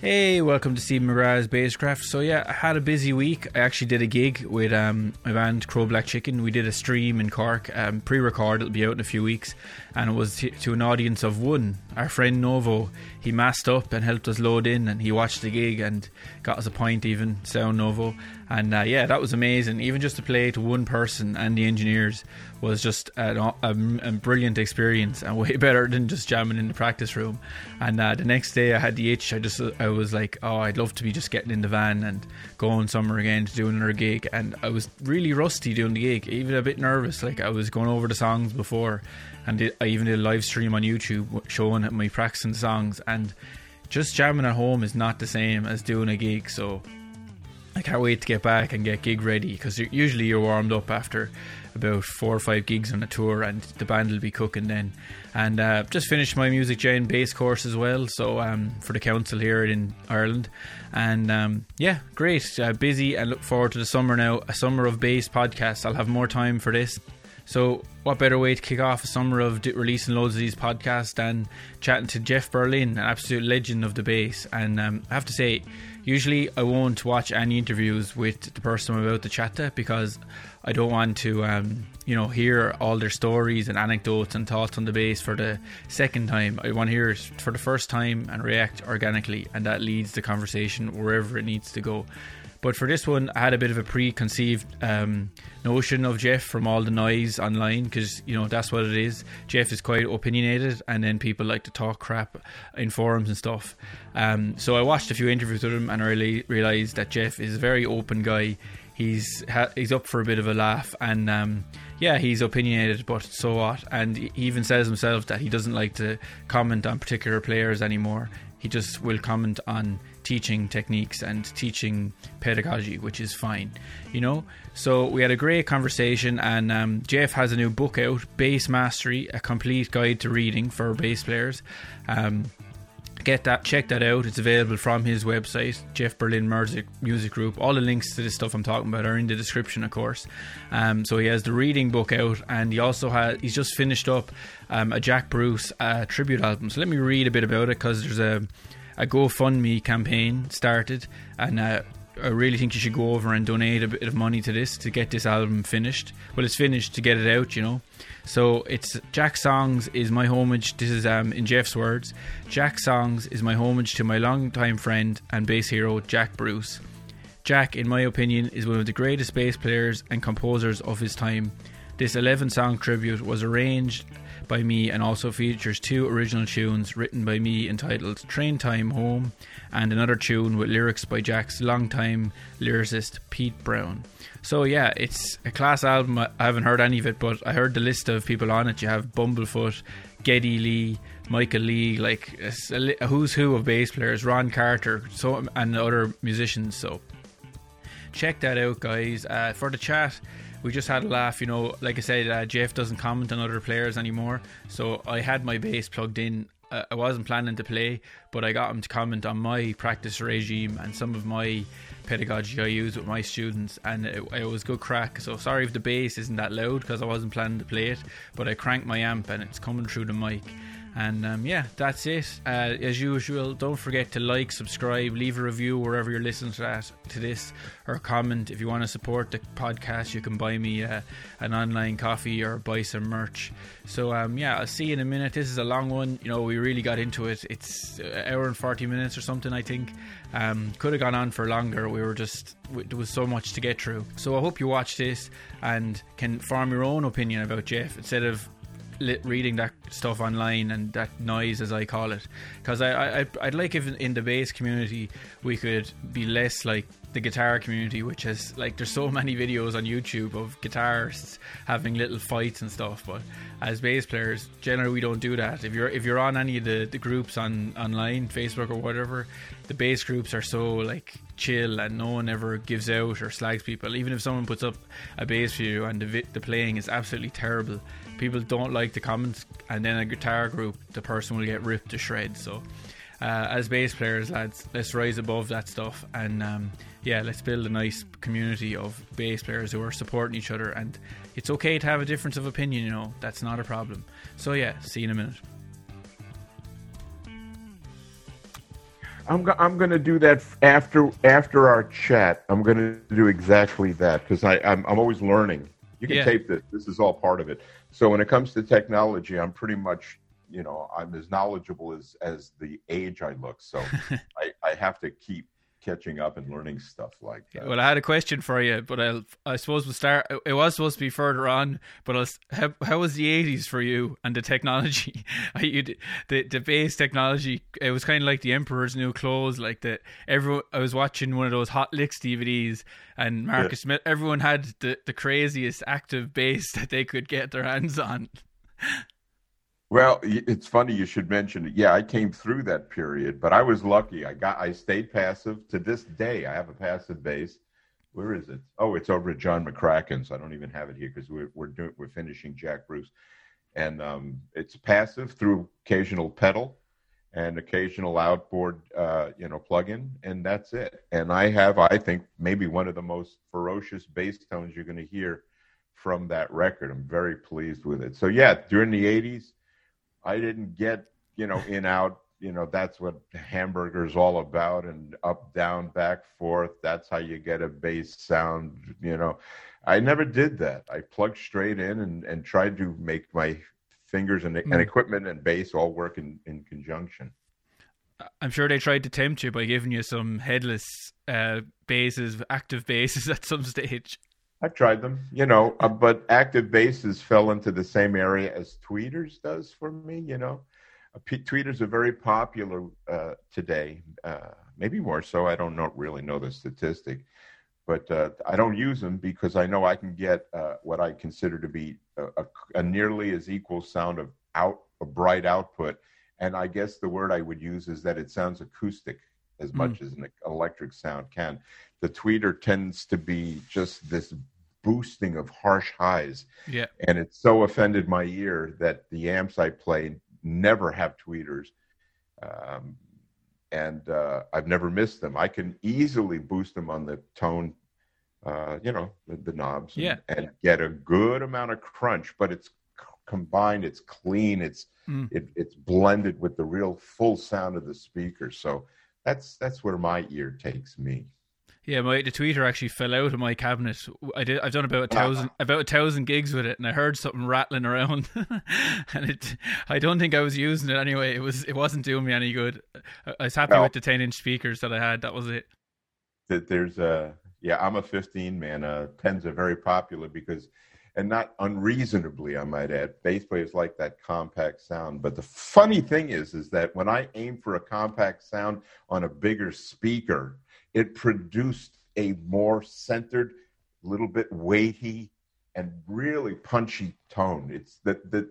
Hey, welcome to Steve McGrath's Basscraft. So yeah, I had a busy week. I actually did a gig with um, my band Crow Black Chicken. We did a stream in Cork, um, pre-record. It'll be out in a few weeks, and it was t- to an audience of one. Our friend Novo, he masked up and helped us load in, and he watched the gig and got us a pint. Even sound Novo, and uh, yeah, that was amazing. Even just to play to one person and the engineers was just a, a, a, brilliant experience and way better than just jamming in the practice room. And uh, the next day I had the itch. I just I was like, oh, I'd love to be just getting in the van and going somewhere again to do another gig. And I was really rusty doing the gig, even a bit nervous. Like I was going over the songs before, and I even did a live stream on YouTube showing me practicing songs. And just jamming at home is not the same as doing a gig. So I can't wait to get back and get gig ready because usually you're warmed up after about four or five gigs on a tour, and the band will be cooking then. And uh, just finished my music gen bass course as well, so um, for the council here in Ireland. And um, yeah, great, uh, busy, and look forward to the summer now. A summer of bass podcasts. I'll have more time for this. So, what better way to kick off a summer of releasing loads of these podcasts than chatting to Jeff Berlin, an absolute legend of the bass? And um, I have to say, usually I won't watch any interviews with the person I'm about to chat to because I don't want to, um, you know, hear all their stories and anecdotes and thoughts on the bass for the second time. I want to hear it for the first time and react organically, and that leads the conversation wherever it needs to go. But for this one, I had a bit of a preconceived um, notion of Jeff from all the noise online because, you know, that's what it is. Jeff is quite opinionated, and then people like to talk crap in forums and stuff. Um, so I watched a few interviews with him and I really realised that Jeff is a very open guy he's ha- he's up for a bit of a laugh, and um, yeah, he's opinionated, but so what? And he even says himself that he doesn't like to comment on particular players anymore. He just will comment on teaching techniques and teaching pedagogy, which is fine, you know. So we had a great conversation, and um, Jeff has a new book out, Bass Mastery: A Complete Guide to Reading for Bass Players. Um, get that, check that out. It's available from his website, Jeff Berlin Music, Music Group. All the links to the stuff I'm talking about are in the description, of course. Um, so he has the reading book out, and he also has he's just finished up um, a Jack Bruce uh, tribute album. So let me read a bit about it because there's a a GoFundMe campaign started, and uh, I really think you should go over and donate a bit of money to this to get this album finished. Well, it's finished to get it out, you know. So it's Jack Songs is my homage. This is um, in Jeff's words. Jack Songs is my homage to my longtime friend and bass hero Jack Bruce. Jack, in my opinion, is one of the greatest bass players and composers of his time. This 11 song tribute was arranged by me and also features two original tunes written by me entitled Train Time Home and another tune with lyrics by Jack's longtime lyricist Pete Brown. So yeah, it's a class album. I haven't heard any of it, but I heard the list of people on it. You have Bumblefoot, Geddy Lee, Michael Lee, like a, who's who of bass players, Ron Carter, so and other musicians. So check that out, guys. Uh, for the chat, we just had a laugh. You know, like I said, uh, Jeff doesn't comment on other players anymore. So I had my bass plugged in. Uh, I wasn't planning to play, but I got him to comment on my practice regime and some of my pedagogy I use with my students, and it, it was good crack. So sorry if the bass isn't that loud because I wasn't planning to play it, but I cranked my amp and it's coming through the mic. And um, yeah, that's it. Uh, as usual, don't forget to like, subscribe, leave a review wherever you're listening to that to this, or comment. If you want to support the podcast, you can buy me uh, an online coffee or buy some merch. So um, yeah, I'll see you in a minute. This is a long one. You know, we really got into it. It's an hour and forty minutes or something. I think um, could have gone on for longer. We were just there was so much to get through. So I hope you watch this and can form your own opinion about Jeff instead of reading that stuff online and that noise as I call it. Because I, I I'd like if in the bass community we could be less like the guitar community which has like there's so many videos on YouTube of guitarists having little fights and stuff but as bass players generally we don't do that. If you're if you're on any of the, the groups on online Facebook or whatever the bass groups are so like chill and no one ever gives out or slags people. Even if someone puts up a bass video and the, the playing is absolutely terrible people don't like the comments, and then a guitar group, the person will get ripped to shreds. So, uh, as bass players, lads, let's rise above that stuff, and um, yeah, let's build a nice community of bass players who are supporting each other. And it's okay to have a difference of opinion, you know, that's not a problem. So yeah, see you in a minute. I'm go- I'm going to do that after after our chat. I'm going to do exactly that because I I'm, I'm always learning. You can Yeah. tape this. This is all part of it. So when it comes to technology, I'm pretty much you know I'm as knowledgeable as as the age I look. So I I have to keep catching up and learning stuff like that. Well, I had a question for you, but I'll, I suppose we'll start. It was supposed to be further on, but I'll, how, how was the 80s for you and the technology? you, the the bass technology, it was kind of like the Emperor's New Clothes. Like the everyone, I was watching one of those Hot Licks DVDs, and Marcus Smith. Everyone had the, the craziest active bass that they could get their hands on. Well, it's funny you should mention it. Yeah, I came through that period, but I was lucky. I got I stayed passive to this day. I have a passive bass. Where is it? Oh, it's over at John McCracken's. I don't even have it here because we're we're doing we're finishing Jack Bruce, and um, it's passive through occasional pedal and occasional outboard, uh, you know, plug-in, and that's it. And I have, I think, maybe one of the most ferocious bass tones you're going to hear from that record. I'm very pleased with it. So yeah, during the '80s. I didn't get, you know, in out, you know, that's what hamburger's all about and up, down, back, forth. That's how you get a bass sound, you know. I never did that. I plugged straight in and, and tried to make my fingers and, and Mm. equipment and bass all work in, in conjunction. I'm sure they tried to tempt you by giving you some headless uh, basses, active basses at some stage. I've tried them, you know, uh, but active basses fell into the same area as tweeters does for me, you know. Uh, P- tweeters are very popular uh, today, uh, maybe more so. I don't know, really know the statistic, but uh, I don't use them because I know I can get uh, what I consider to be a, a, a nearly as equal sound of out a bright output. And I guess the word I would use is that it sounds acoustic as much as an electric sound can the tweeter tends to be just this boosting of harsh highs Yeah. and it so offended my ear that the amps i play never have tweeters um, and uh, i've never missed them i can easily boost them on the tone uh, you know the, the knobs and, Yeah. and get a good amount of crunch but it's c- combined it's clean it's Mm. it, it's blended with the real full sound of the speaker so that's that's where my ear takes me Yeah, my the tweeter actually fell out of my cabinet. I did. I've done about a thousand, about a thousand gigs with it, and I heard something rattling around, and it. I don't think I was using it anyway. It was. It wasn't doing me any good. I, I was happy No. with the ten inch speakers that I had. That was it. that there's a yeah i'm a 15 man uh pens are very popular because and not unreasonably i might add bass players like that compact sound but the funny thing is is that when i aim for a compact sound on a bigger speaker it produced a more centered little bit weighty and really punchy tone. It's that that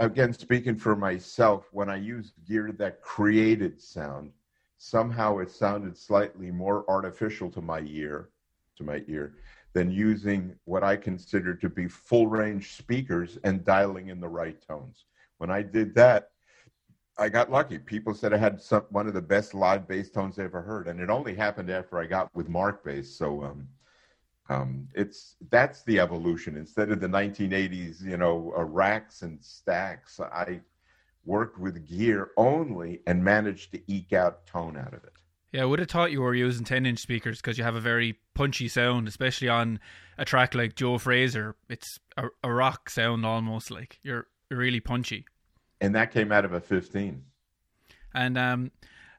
again speaking for myself when i used gear that created sound somehow it sounded slightly more artificial to my ear to my ear than using what i consider to be full range speakers and dialing in the right tones. When i did that i got lucky people said i had some, one of the best live bass tones they ever heard and it only happened after i got with Markbass so um, um, it's that's the evolution instead of the 1980s you know uh, racks and stacks i worked with gear only and managed to eke out tone out of it Yeah, I would have thought you were using ten inch speakers because you have a very punchy sound, especially on a track like Joe Frazier. It's a, a rock sound almost. Like you're really punchy. And that came out of a 15 And um,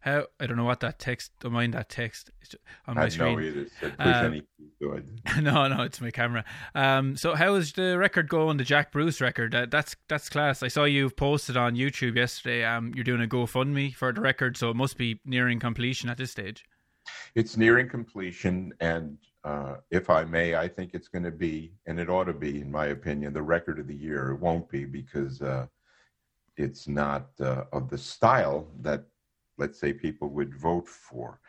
how I don't know what that text. Don't mind that text it's on my i screen. know either so push any key to it. no, no, it's my camera. Um, so how is the record going? The Jack Bruce record. Uh, that's that's class. I saw you posted on YouTube yesterday. Um, you're doing a GoFundMe for the record, so it must be nearing completion at this stage. it's nearing completion and uh, if i may i think it's going to be and it ought to be in my opinion the record of the year it won't be because uh, it's not uh, of the style that let's say people would vote for.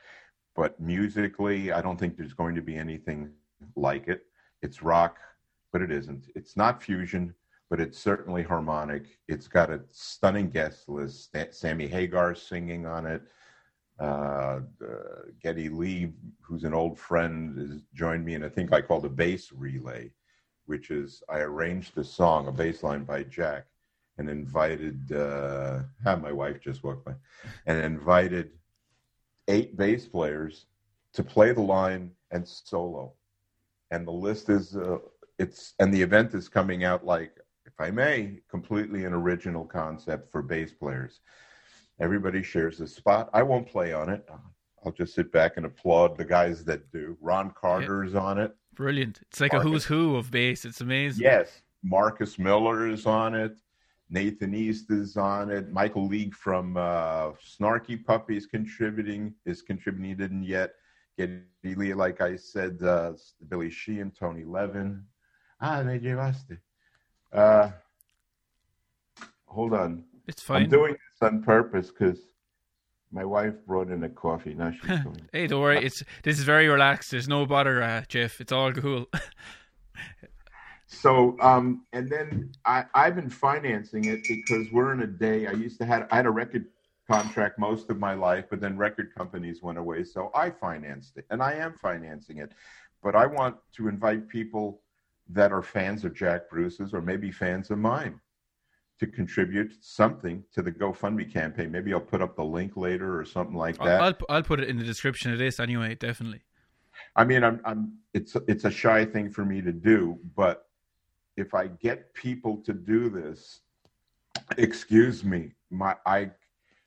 But musically i don't think there's going to be anything like it. It's rock but it isn't. It's not fusion but it's certainly harmonic. It's got a stunning guest list. Sammy hagar singing on it. Uh, uh, Geddy Lee, who's an old friend, has joined me in a thing I call the bass relay, which is I arranged the song, a bass line by Jack, and invited, uh, ah, my wife just walked by, and invited eight bass players to play the line and solo. And the list is uh, it's and the event is coming out like if I may, completely an original concept for bass players. Everybody shares a spot. I won't play on it. I'll just sit back and applaud the guys that do. Ron Carter's on it. Brilliant. It's like Marcus. a who's who of bass. It's amazing. Yes. Marcus Miller is on it. Nathan East is on it. Michael League from uh, Snarky Puppy is contributing, is contributing, didn't yet. Get like I said, uh, Billy Sheehan, Tony Levin. Ah, me llevaste. Uh, hold on. It's fine. I'm doing this on purpose because my wife brought in a coffee. Now she's going. hey, don't worry. It's this is very relaxed. There's no bother, uh, Jeff. It's all cool. so, um, and then I, I've been financing it because we're in a day. I used to have I had a record contract most of my life, but then record companies went away, so I financed it, and I am financing it. But I want to invite people that are fans of Jack Bruce's or maybe fans of mine to contribute something to the GoFundMe campaign. Maybe I'll put up the link later or something like that. I'll, I'll put it in the description of this anyway, definitely. I mean, I'm, I'm, it's, it's a shy thing for me to do, but if I get people to do this, excuse me, my, I,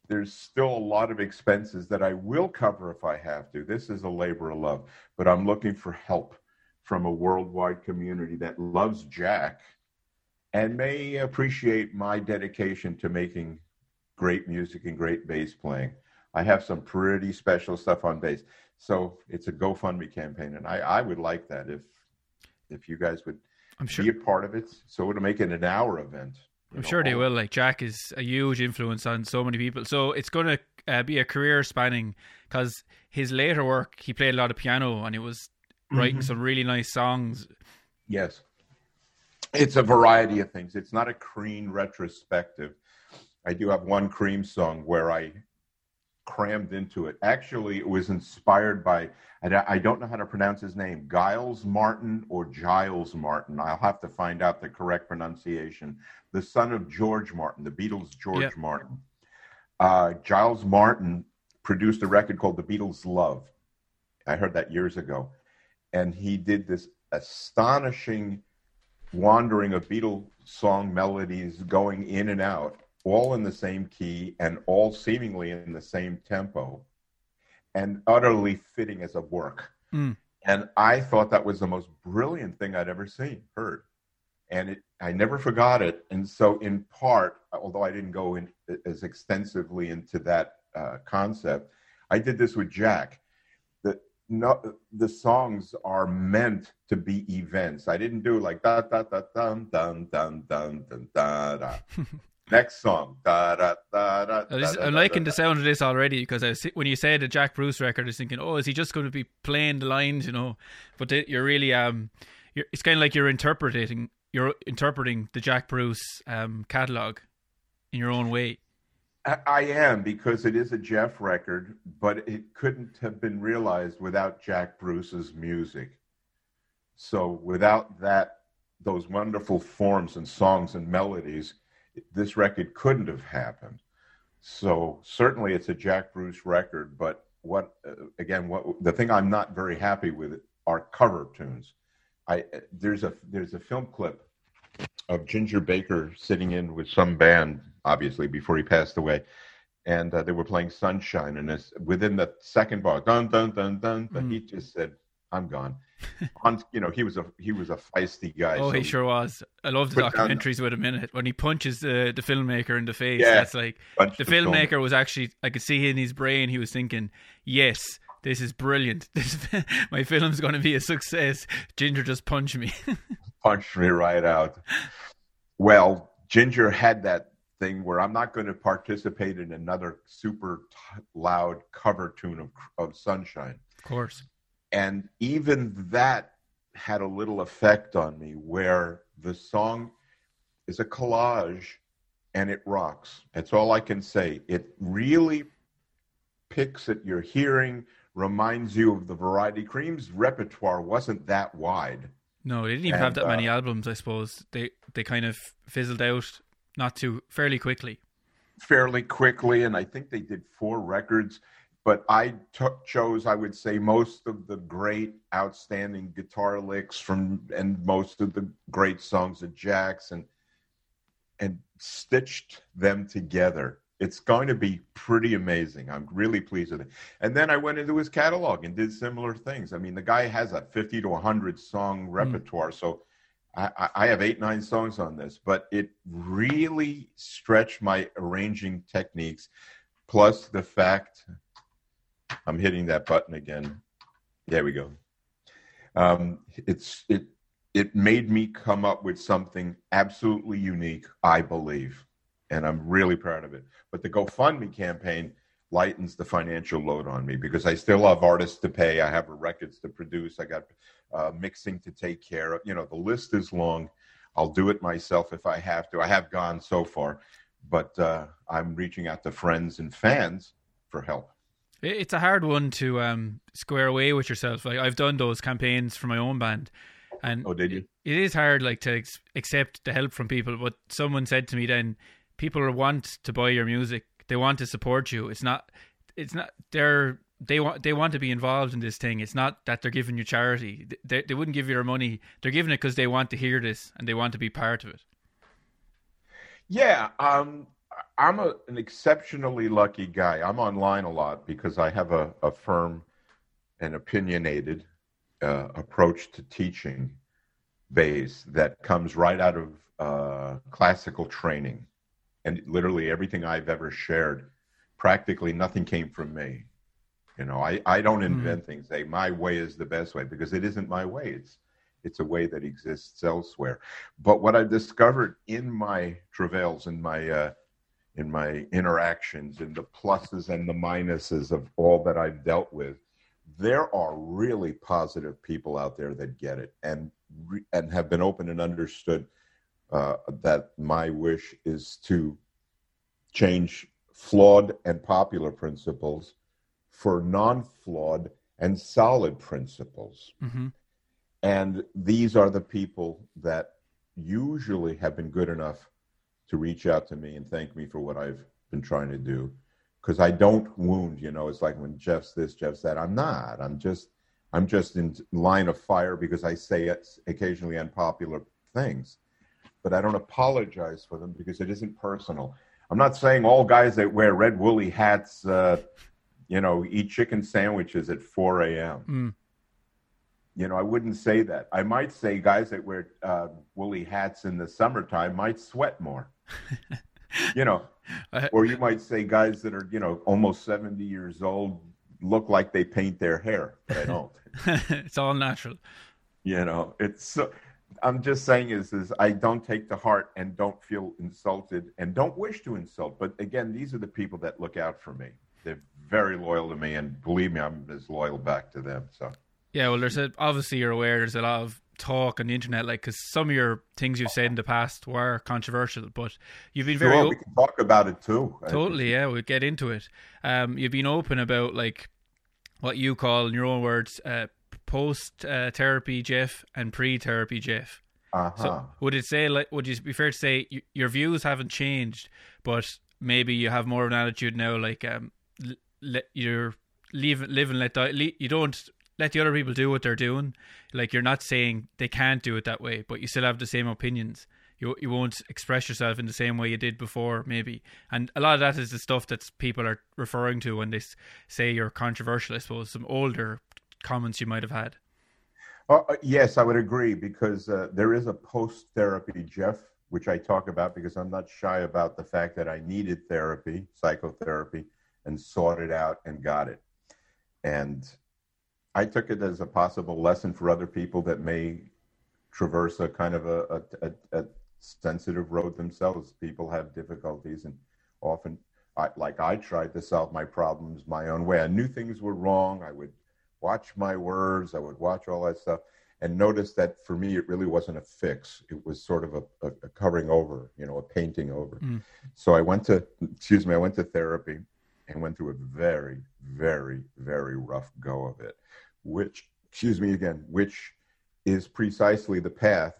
there's still a lot of expenses that I will cover if I have to. This is a labor of love, but I'm looking for help from a worldwide community that loves Jack and may appreciate my dedication to making great music and great bass playing. I have some pretty special stuff on bass. So it's a GoFundMe campaign, and I, I would like that if if you guys would I'm sure. be a part of it. So it'll make it an hour event. I'm know, sure they will. Like Jack is a huge influence on so many people. So it's going to uh, be a career spanning because his later work, he played a lot of piano and it was writing mm-hmm. some really nice songs. Yes. It's a variety of things. It's not a Cream retrospective. I do have one Cream song where I crammed into it. Actually, it was inspired by, I don't know how to pronounce his name, Giles Martin or Giles Martin. I'll have to find out the correct pronunciation. The son of George Martin, the Beatles' George yep. Martin. Uh, Giles Martin produced a record called The Beatles' Love. I heard that years ago and he did this astonishing wandering of Beatles song melodies going in and out, all in the same key and all seemingly in the same tempo, and utterly fitting as a work. Mm. And I thought that was the most brilliant thing I'd ever seen, heard. And it, I never forgot it. And so, in part, although I didn't go in as extensively into that uh, concept, I did this with Jack no, the songs are meant to be events. I didn't do like da da da dun dun dun dun dun da da. Next song, da da da da. I'm liking the sound of this already because I was, when you said the Jack Bruce record, I was thinking, oh, is he just going to be playing the lines, you know? But the, you're really um, you're, it's kind of like you're interpreting, you're interpreting the Jack Bruce um catalog in your own way. I am because it is a Jeff record, but it couldn't have been realized without Jack Bruce's music. So without that, those wonderful forms and songs and melodies, this record couldn't have happened. So certainly it's a Jack Bruce record, but what uh, again? What the thing I'm not very happy with are cover tunes. I there's a there's a film clip of Ginger Baker sitting in with some band, obviously before he passed away, and uh, they were playing Sunshine, and this, within the second bar, dun dun dun dun, mm. he just said, "I'm gone." On, you know, he was a he was a feisty guy. Oh, so he sure was. I love the documentaries with him in it when he punches the the filmmaker in the face. Yeah, that's like the filmmaker was actually. I could see in his brain he was thinking, "Yes." This is brilliant. This my film's going to be a success. Ginger just punched me. punched me right out. Well, Ginger had that thing where I'm not going to participate in another super t- loud cover tune of, of Sunshine. Of course. And even that had a little effect on me where the song is a collage and it rocks. That's all I can say. It really picks at your hearing, reminds you of the Variety Cream's repertoire wasn't that wide. No, they didn't even and, have that many uh, albums. I suppose they they kind of fizzled out not too fairly quickly. Fairly quickly, and I think they did four records. But I chose, I would say, most of the great, outstanding guitar licks from and most of the great songs of Jackson, and stitched them together. It's going to be pretty amazing. I'm really pleased with it. And then I went into his catalog and did similar things. I mean, the guy has a 50 to 100 song repertoire, mm. so I, I have eight, nine songs on this, but it really stretched my arranging techniques. Plus the fact I'm hitting that button again. There we go. Um, it's it it made me come up with something absolutely unique, I believe, and I'm really proud of it. But the GoFundMe campaign lightens the financial load on me because I still have artists to pay. I have records to produce. I got uh, mixing to take care of. You know, the list is long. I'll do it myself if I have to. I have gone so far, but uh, I'm reaching out to friends and fans for help. It's a hard one to um, square away with yourself. Like I've done those campaigns for my own band, and oh, did you? It is hard, like to ex- accept the help from people. But someone said to me then, people want to buy your music. They want to support you. It's not. It's not. They're they want they want to be involved in this thing. It's not that they're giving you charity. They they wouldn't give you their money. They're giving it because they want to hear this and they want to be part of it. Yeah, um, I'm a, an exceptionally lucky guy. I'm online a lot because I have a, a firm and opinionated uh, approach to teaching bass that comes right out of uh, classical training. And literally everything I've ever shared, practically nothing came from me. You know, I, I don't hmm. invent mm. things. Say my way is the best way because it isn't my way. It's it's a way that exists elsewhere. But what I've discovered in my travails, in my uh, in my interactions in the pluses and the minuses of all that I've dealt with, there are really positive people out there that get it and and have been open and understood uh, that my wish is to change flawed and popular principles for non-flawed and solid principles. Mm-hmm. And these are the people that usually have been good enough to reach out to me and thank me for what I've been trying to do. Because I don't wound, you know, it's like when Jeff's this, Jeff's that. I'm not. I'm just I'm just in line of fire because I say it's occasionally unpopular things. But I don't apologize for them because it isn't personal. I'm not saying all guys that wear red woolly hats, uh, you know, eat chicken sandwiches at 4 a.m. Mm. You know, I wouldn't say that. I might say guys that wear uh, woolly hats in the summertime might sweat more you know, or you might say guys that are, you know, almost 70 years old look like they paint their hair, but I don't. it's all natural. You know, it's so, I'm just saying is is I don't take to heart and don't feel insulted and don't wish to insult. But again, these are the people that look out for me. They're very loyal to me, and believe me, I'm as loyal back to them. So yeah, well, there's a, obviously you're aware there's a lot of talk on the internet, like because some of your things you've said in the past were controversial, but you've been very. Sure, we can talk about it too. Totally, yeah, we'll get into it. Um, you've been open about like what you call, in your own words, uh, post uh, therapy Jeff and pre therapy Jeff. Uh-huh. So would it say like would you be fair to say you, your views haven't changed, but maybe you have more of an attitude now, like um, let you're leave live and let die. You don't let the other people do what they're doing. Like you're not saying they can't do it that way, but you still have the same opinions. You you won't express yourself in the same way you did before, maybe. And a lot of that is the stuff that people are referring to when they say you're controversial. I suppose some older comments you might have had. Uh, uh, yes, I would agree because uh, there is a post therapy, Jeff, which I talk about because I'm not shy about the fact that I needed therapy, psychotherapy, and sought it out and got it. And I took it as a possible lesson for other people that may traverse a kind of a, a, a, a sensitive road themselves. People have difficulties, and often, I, like I tried to solve my problems my own way. I knew things were wrong. I would watch my words. I would watch all that stuff, and notice that for me, it really wasn't a fix. It was sort of a, a covering over, you know, a painting over. Mm. So I went to, excuse me, I went to therapy and went through a very, very, very rough go of it which, excuse me again, which is precisely the path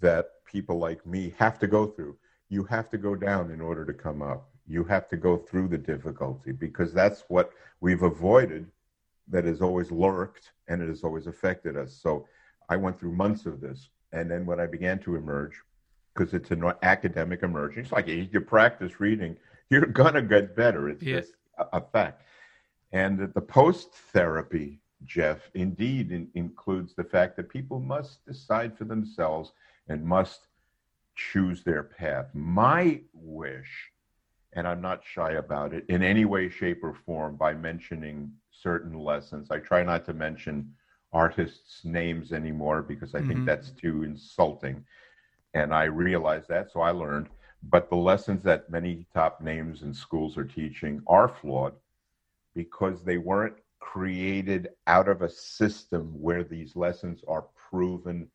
that people like me have to go through you have to go down in order to come up. You have to go through the difficulty because that's what we've avoided that has always lurked and it has always affected us. So I went through months of this. And then when I began to emerge, because it's an academic emerging, it's like you practice reading, you're going to get better. It's just a fact. And that the post therapy, Jeff, indeed in, includes the fact that people must decide for themselves and must choose their path. My wish, and I'm not shy about it in any way, shape, or form by mentioning certain lessons. I try not to mention artists' names anymore because I Mhm. think that's too insulting. And I realized that, so I learned. But the lessons that many top names and schools are teaching are flawed because they weren't created out of a system where these lessons are proven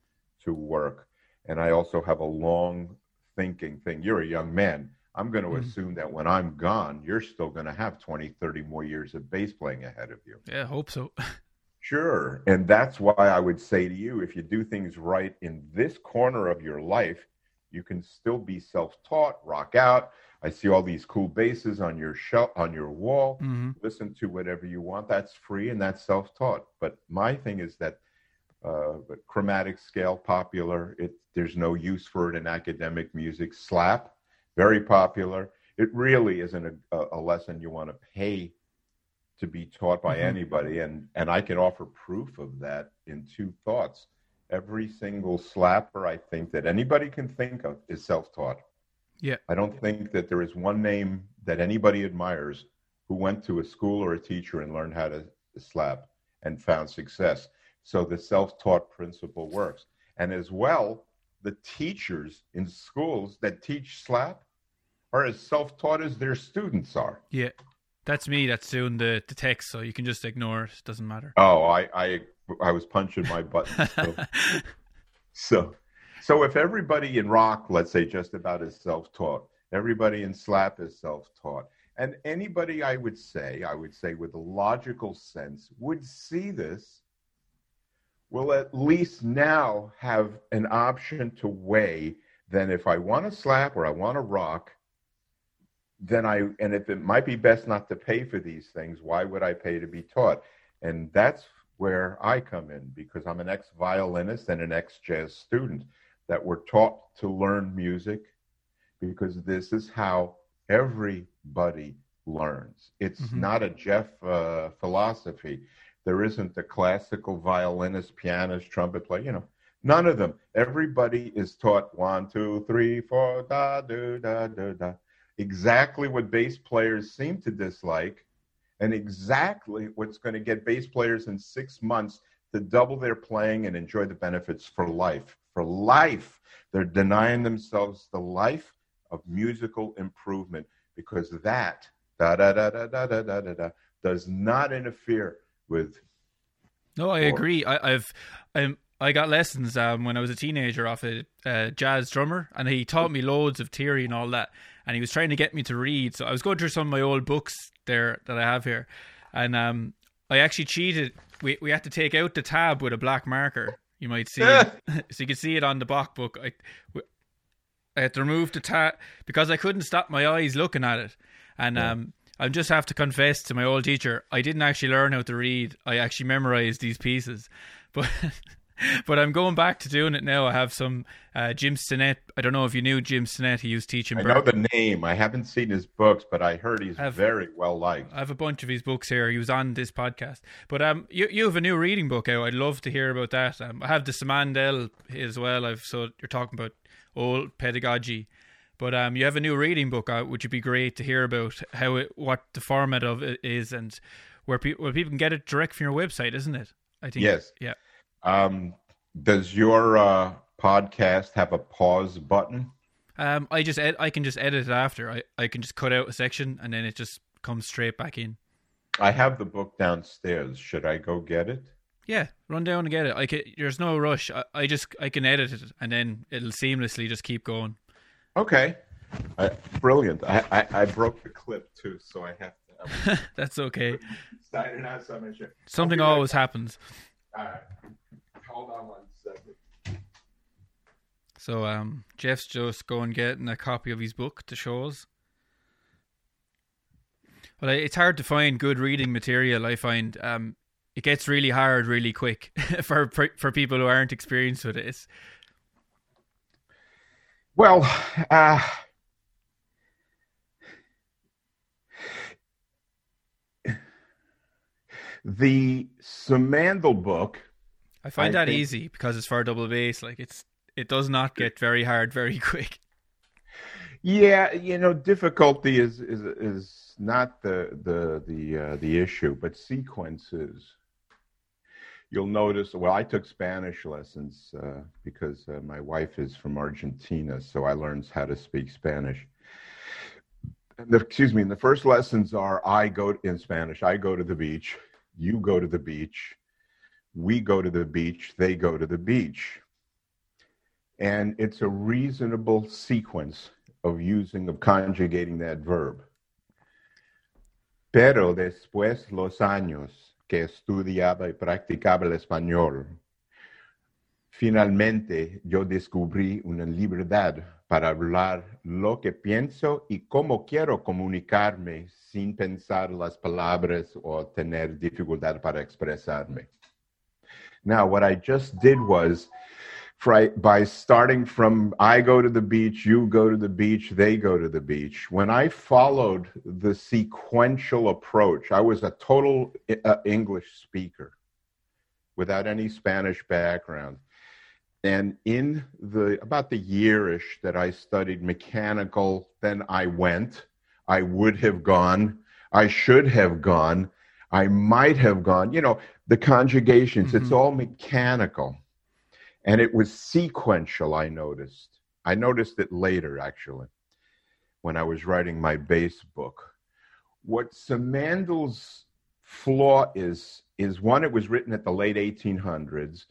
to work. And I also have a long thinking thing. You're a young man. I'm going to Mhm. assume that when I'm gone, you're still going to have 20, 30 more years of bass playing ahead of you. Yeah, I hope so. Sure. And that's why I would say to you if you do things right in this corner of your life, you can still be self taught, rock out. I see all these cool basses on your shelf, on your wall. hmm Listen to whatever you want. That's free and that's self taught. But my thing is that uh, chromatic scale popular. It there's no use for it in academic music. Slap, very popular. It really isn't a, a, lesson you want to pay to be taught by Mhm. anybody, and and I can offer proof of that in two thoughts. Every single slapper I think that anybody can think of is self-taught. Yeah. I don't think that there is one name that anybody admires who went to a school or a teacher and learned how to slap and found success. So the self-taught principle works. And as well, the teachers in schools that teach slap are as self-taught as their students are. Yeah, that's me. That's doing the the text, so you can just ignore it. Doesn't matter. Oh, I I I was punching my buttons. So, so so if everybody in rock, let's say just about is self-taught, everybody in slap is self-taught. And anybody I would say, I would say with a logical sense, would see this will at least now have an option to weigh then if I want to slap or I want to rock, then I and if it might be best not to pay for these things, why would I pay to be taught? And that's where I come in because I'm an ex violinist and an ex jazz student that were taught to learn music because this is how everybody learns. It's Mhm. not a Jeff uh, philosophy. There isn't a classical violinist, pianist, trumpet player, you know. None of them. Everybody is taught one, two, three, four, da, do, da, do, da. Exactly what bass players seem to dislike, and exactly what's going to get bass players in six months to double their playing and enjoy the benefits for life. For life. They're denying themselves the life of musical improvement because that da da da da da da da da, da does not interfere with No, I Or- agree. I, I've um, I got lessons um, when I was a teenager off a uh, jazz drummer, and he taught me loads of theory and all that. And he was trying to get me to read, so I was going through some of my old books there that I have here, and um, I actually cheated. We we had to take out the tab with a black marker. You might see, it. so you can see it on the Bach book. I, I had to remove the tat because I couldn't stop my eyes looking at it, and Yeah. um, I just have to confess to my old teacher, I didn't actually learn how to read. I actually memorized these pieces, but but I'm going back to doing it now. I have some uh, Jim Stinnett. I don't know if you knew Jim Stinnett. He used teaching. I know the name. I haven't seen his books, but I heard he's Have- very well liked. I have a bunch of his books here. He was on this podcast. But um, you you have a new reading book out. I'd love to hear about that. Um, I have the Simandl as well. I've so you're talking about old pedagogy. But um, you have a new reading book out, which would be great to hear about how it, what the format of it is, and where people where people can get it direct from your website, isn't it? I think Yes. Yeah. Um, does your uh, podcast have a pause button? Um, I just ed- I can just edit it after. I, I can just cut out a section and then it just comes straight back in. I have the book downstairs. Should I go get it? Yeah, run down and get it. I can, there's no rush. I, I just I can edit it and then it'll seamlessly just keep going. Okay. I, brilliant. I, I, I broke the clip too, so I have to. That's okay. signing out some shit. Something I'll be right always happens. All right. Hold on one second. So um, Jeff's just going getting a copy of his book to show us. But it's hard to find good reading material. I find um, it gets really hard really quick for for people who aren't experienced with this. Well, uh, the Simandl book. I find I that think, easy because it's for double bass. Like it's it does not get very hard very quick. Yeah, you know, difficulty is is is not the the the uh, the issue, but sequences. You'll notice. Well, I took Spanish lessons uh, because uh, my wife is from Argentina, so I learned how to speak Spanish. The, excuse me. And the first lessons are I go in Spanish. I go to the beach you go to the beach, we go to the beach, they go to the beach. And it's a reasonable sequence of using, of conjugating that verb. Pero después los años que estudiaba y practicaba el español, finalmente yo descubrí una libertad para hablar lo que pienso y cómo quiero comunicarme sin pensar las palabras o tener dificultad para expresarme. Now, what I just did was by starting from I go to the beach, you go to the beach, they go to the beach. When I followed the sequential approach, I was a total uh, English speaker without any Spanish background. And in the about the yearish that I studied mechanical, then I went. I would have gone. I should have gone. I might have gone. You know, the conjugations, mm-hmm. it's all mechanical. And it was sequential, I noticed. I noticed it later, actually, when I was writing my bass book. What Simandl's flaw is, is one, it was written at the late 1800s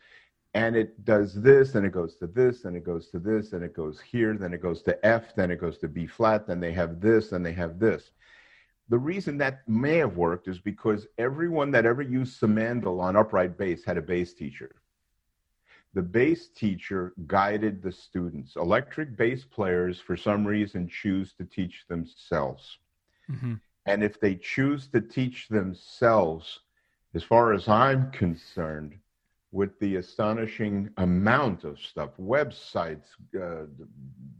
and it does this and it goes to this and it goes to this and it goes here then it goes to f then it goes to b flat then they have this and they have this the reason that may have worked is because everyone that ever used Simandl on upright bass had a bass teacher. The bass teacher guided the students. Electric bass players for some reason choose to teach themselves. Mm-hmm. and if they choose to teach themselves as far as i'm concerned with the astonishing amount of stuff websites, uh,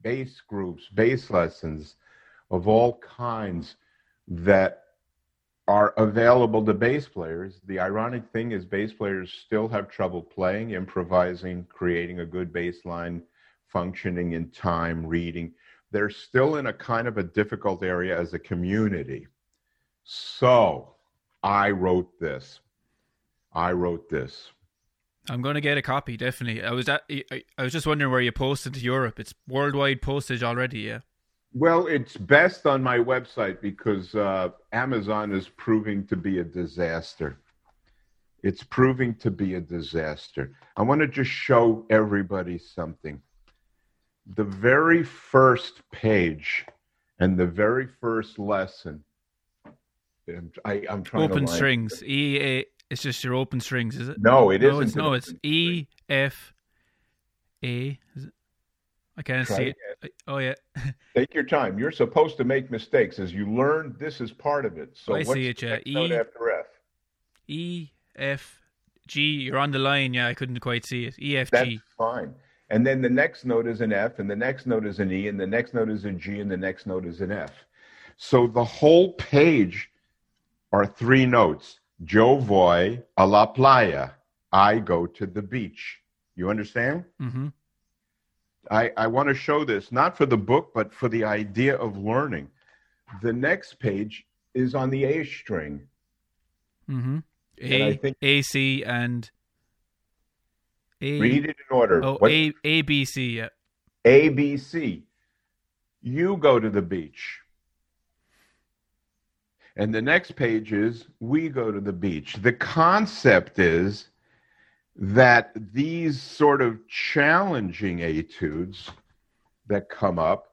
bass groups, bass lessons of all kinds that are available to bass players. The ironic thing is, bass players still have trouble playing, improvising, creating a good bass line, functioning in time, reading. They're still in a kind of a difficult area as a community. So I wrote this. I wrote this. I'm going to get a copy, definitely. I was at, I was just wondering where you posted to Europe. It's worldwide postage already, yeah. Well, it's best on my website because uh, Amazon is proving to be a disaster. It's proving to be a disaster. I want to just show everybody something. The very first page and the very first lesson. I, am trying Open strings. E A it's just your open strings, is it? No, it no, isn't. It's, no, it's E F A. Is it? I can't Try see it. it. Oh yeah. Take your time. You're supposed to make mistakes as you learn. This is part of it. So I see it. Yeah. E after F. E F G. You're on the line. Yeah, I couldn't quite see it. E F G. That's fine. And then the next note is an F, and the next note is an E, and the next note is a G, and the next note is an F. So the whole page are three notes. Yo voy a la playa. I go to the beach. You understand? Mm-hmm. I, I want to show this, not for the book, but for the idea of learning. The next page is on the A string. Mm-hmm. A, and think, A, C, and A. Read it in order. Oh, A, A, B, C, yeah. A, B, C. You go to the beach. And the next page is we go to the beach. The concept is that these sort of challenging etudes that come up.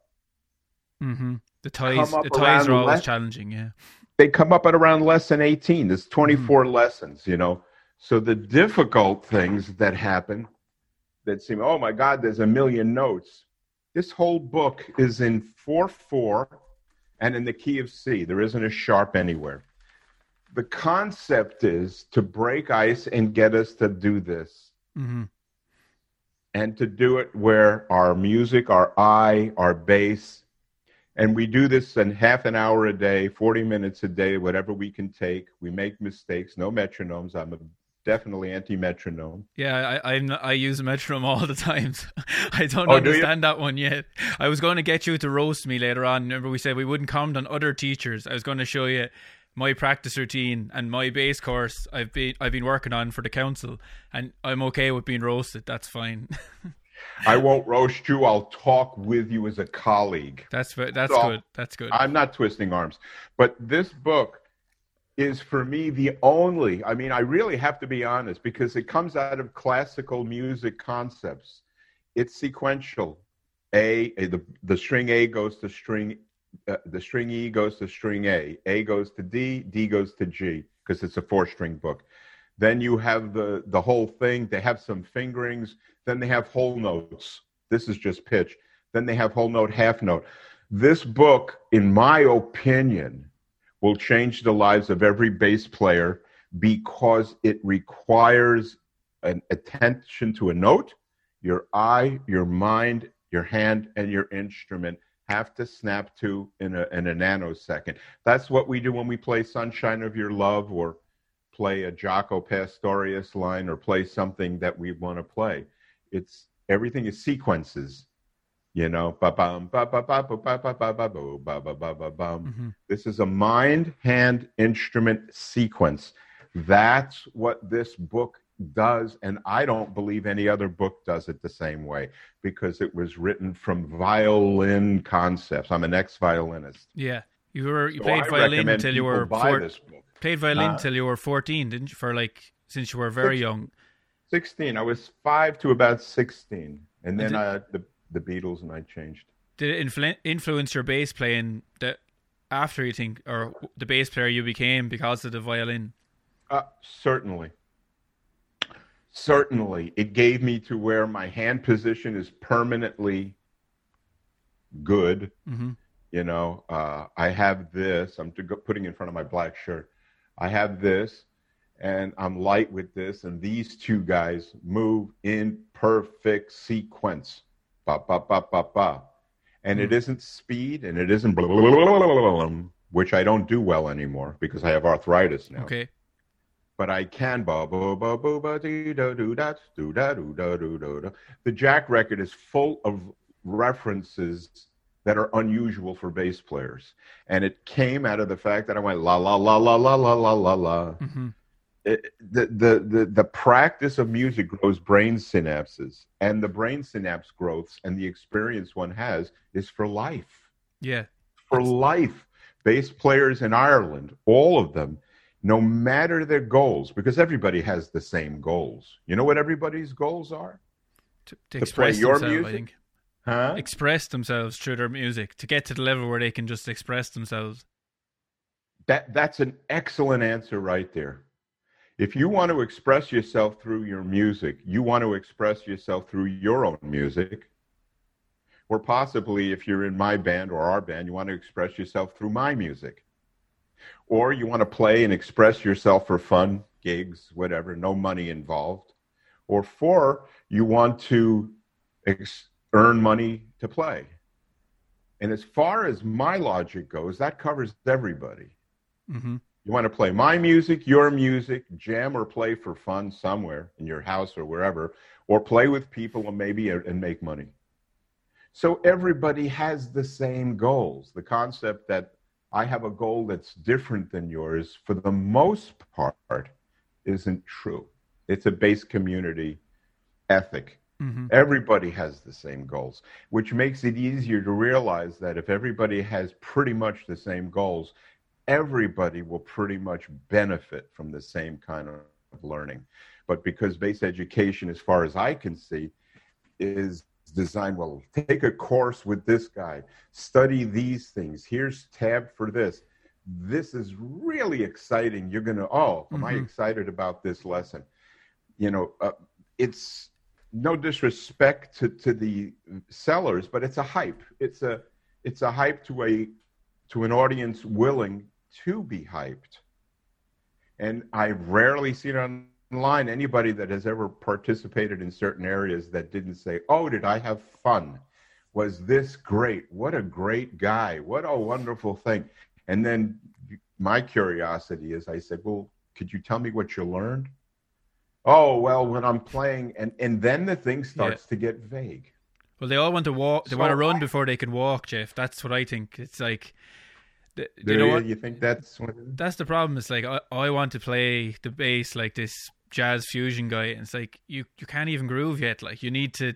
Mm-hmm. The ties, the ties are always less, challenging, yeah. They come up at around less than 18. There's 24 mm-hmm. lessons, you know. So the difficult things that happen that seem, oh my God, there's a million notes. This whole book is in 4 4 and in the key of C. There isn't a sharp anywhere. The concept is to break ice and get us to do this. Mm-hmm. And to do it where our music, our eye, our bass, and we do this in half an hour a day, 40 minutes a day, whatever we can take. We make mistakes, no metronomes. I'm a definitely anti metronome. Yeah, I, I I use a metronome all the times. I don't Oh, do understand that one yet. I was going to get you to roast me later on. Remember, we said we wouldn't comment on other teachers. I was going to show you my practice routine and my bass course I've been I've been working on for the council, and I'm okay with being roasted. That's fine. I won't roast you. I'll talk with you as a colleague. That's that's So, good. That's good. I'm not twisting arms. But this book is for me the only, I mean, I really have to be honest because it comes out of classical music concepts. It's sequential. A, a- the, the string A goes to string, uh, the string E goes to string A. A goes to D, D goes to G because it's a four string book. Then you have the, the whole thing. They have some fingerings. Then they have whole notes. This is just pitch. Then they have whole note, half note. This book, in my opinion, will change the lives of every bass player because it requires an attention to a note. Your eye, your mind, your hand, and your instrument have to snap to in a, in a nanosecond. That's what we do when we play Sunshine of Your Love or play a Jaco Pastorius line or play something that we want to play. It's everything is sequences, you know. Mm-hmm. This is a mind hand instrument sequence. That's what this book does, and I don't believe any other book does it the same way because it was written from violin concepts. I'm an ex-violinist. yeah, you were you So played I violin until you were four, this book. played violin Uh, you were 14, didn't you? For like since you were very young. 16. I was five to about 16, and then did- uh, the the Beatles and I changed. Did it influ- influence your bass playing that after you think, or the bass player you became because of the violin? Uh, certainly. Certainly. It gave me to where my hand position is permanently good. hmm You know, uh, I have this. I'm putting in front of my black shirt. I have this, and I'm light with this, and these two guys move in perfect sequence. Ba ba ba ba ba. And it isn't speed, and it isn't blah, blah, blah, which I don't do well anymore because I have arthritis now Okay. But I can ba ba ba ba ba dee da do da do da do da do da da. The Jack record is full of references that are unusual for bass players, and it came out of the fact that I went la la la la la la la la la. hmm It, the, the the the practice of music grows brain synapses, and the brain synapse growths and the experience one has is for life Yeah. for life. Bass players in Ireland, all of them, no matter their goals, because everybody has the same goals. You know what everybody's goals are? To, to play express your themselves, I music? think. Huh? Express themselves through their music to get to the level where they can just express themselves. That that's an excellent answer right there. If you want to express yourself through your music, you want to express yourself through your own music. Or possibly if you're in my band or our band, you want to express yourself through my music. Or you want to play and express yourself for fun, gigs, whatever, no money involved. Or four, you want to ex- earn money to play. And as far as my logic goes, that covers everybody. hmm You want to play my music, your music, jam or play for fun somewhere in your house or wherever, or play with people and maybe and make money. So everybody has the same goals. The concept that I have a goal that's different than yours, for the most part, isn't true. It's a bass community ethic. hmm Everybody has the same goals, which makes it easier to realize that if everybody has pretty much the same goals, everybody will pretty much benefit from the same kind of learning. But because bass education, as far as I can see, is designed well, take a course with this guy, study these things. Here's tab for this. This is really exciting. You're going to, oh, am I Mhm. excited about this lesson? You know, uh, it's no disrespect to, to the sellers, but it's a hype. It's a it's a hype to a to an audience willing to be hyped. And I've rarely seen online anybody that has ever participated in certain areas that didn't say, "Oh, did I have fun? Was this great? What a great guy! What a wonderful thing!" And then my curiosity is, I said, "Well, could you tell me what you learned?" Oh, well, when I'm playing, and and then the thing starts yeah. to get vague. Well, they all want to walk. They so want to run I, before they can walk, Jeff. That's what I think. It's like, you know what? You think that's that's the problem? It's like I, I want to play the bass like this jazz fusion guy, and it's like you you can't even groove yet. Like you need to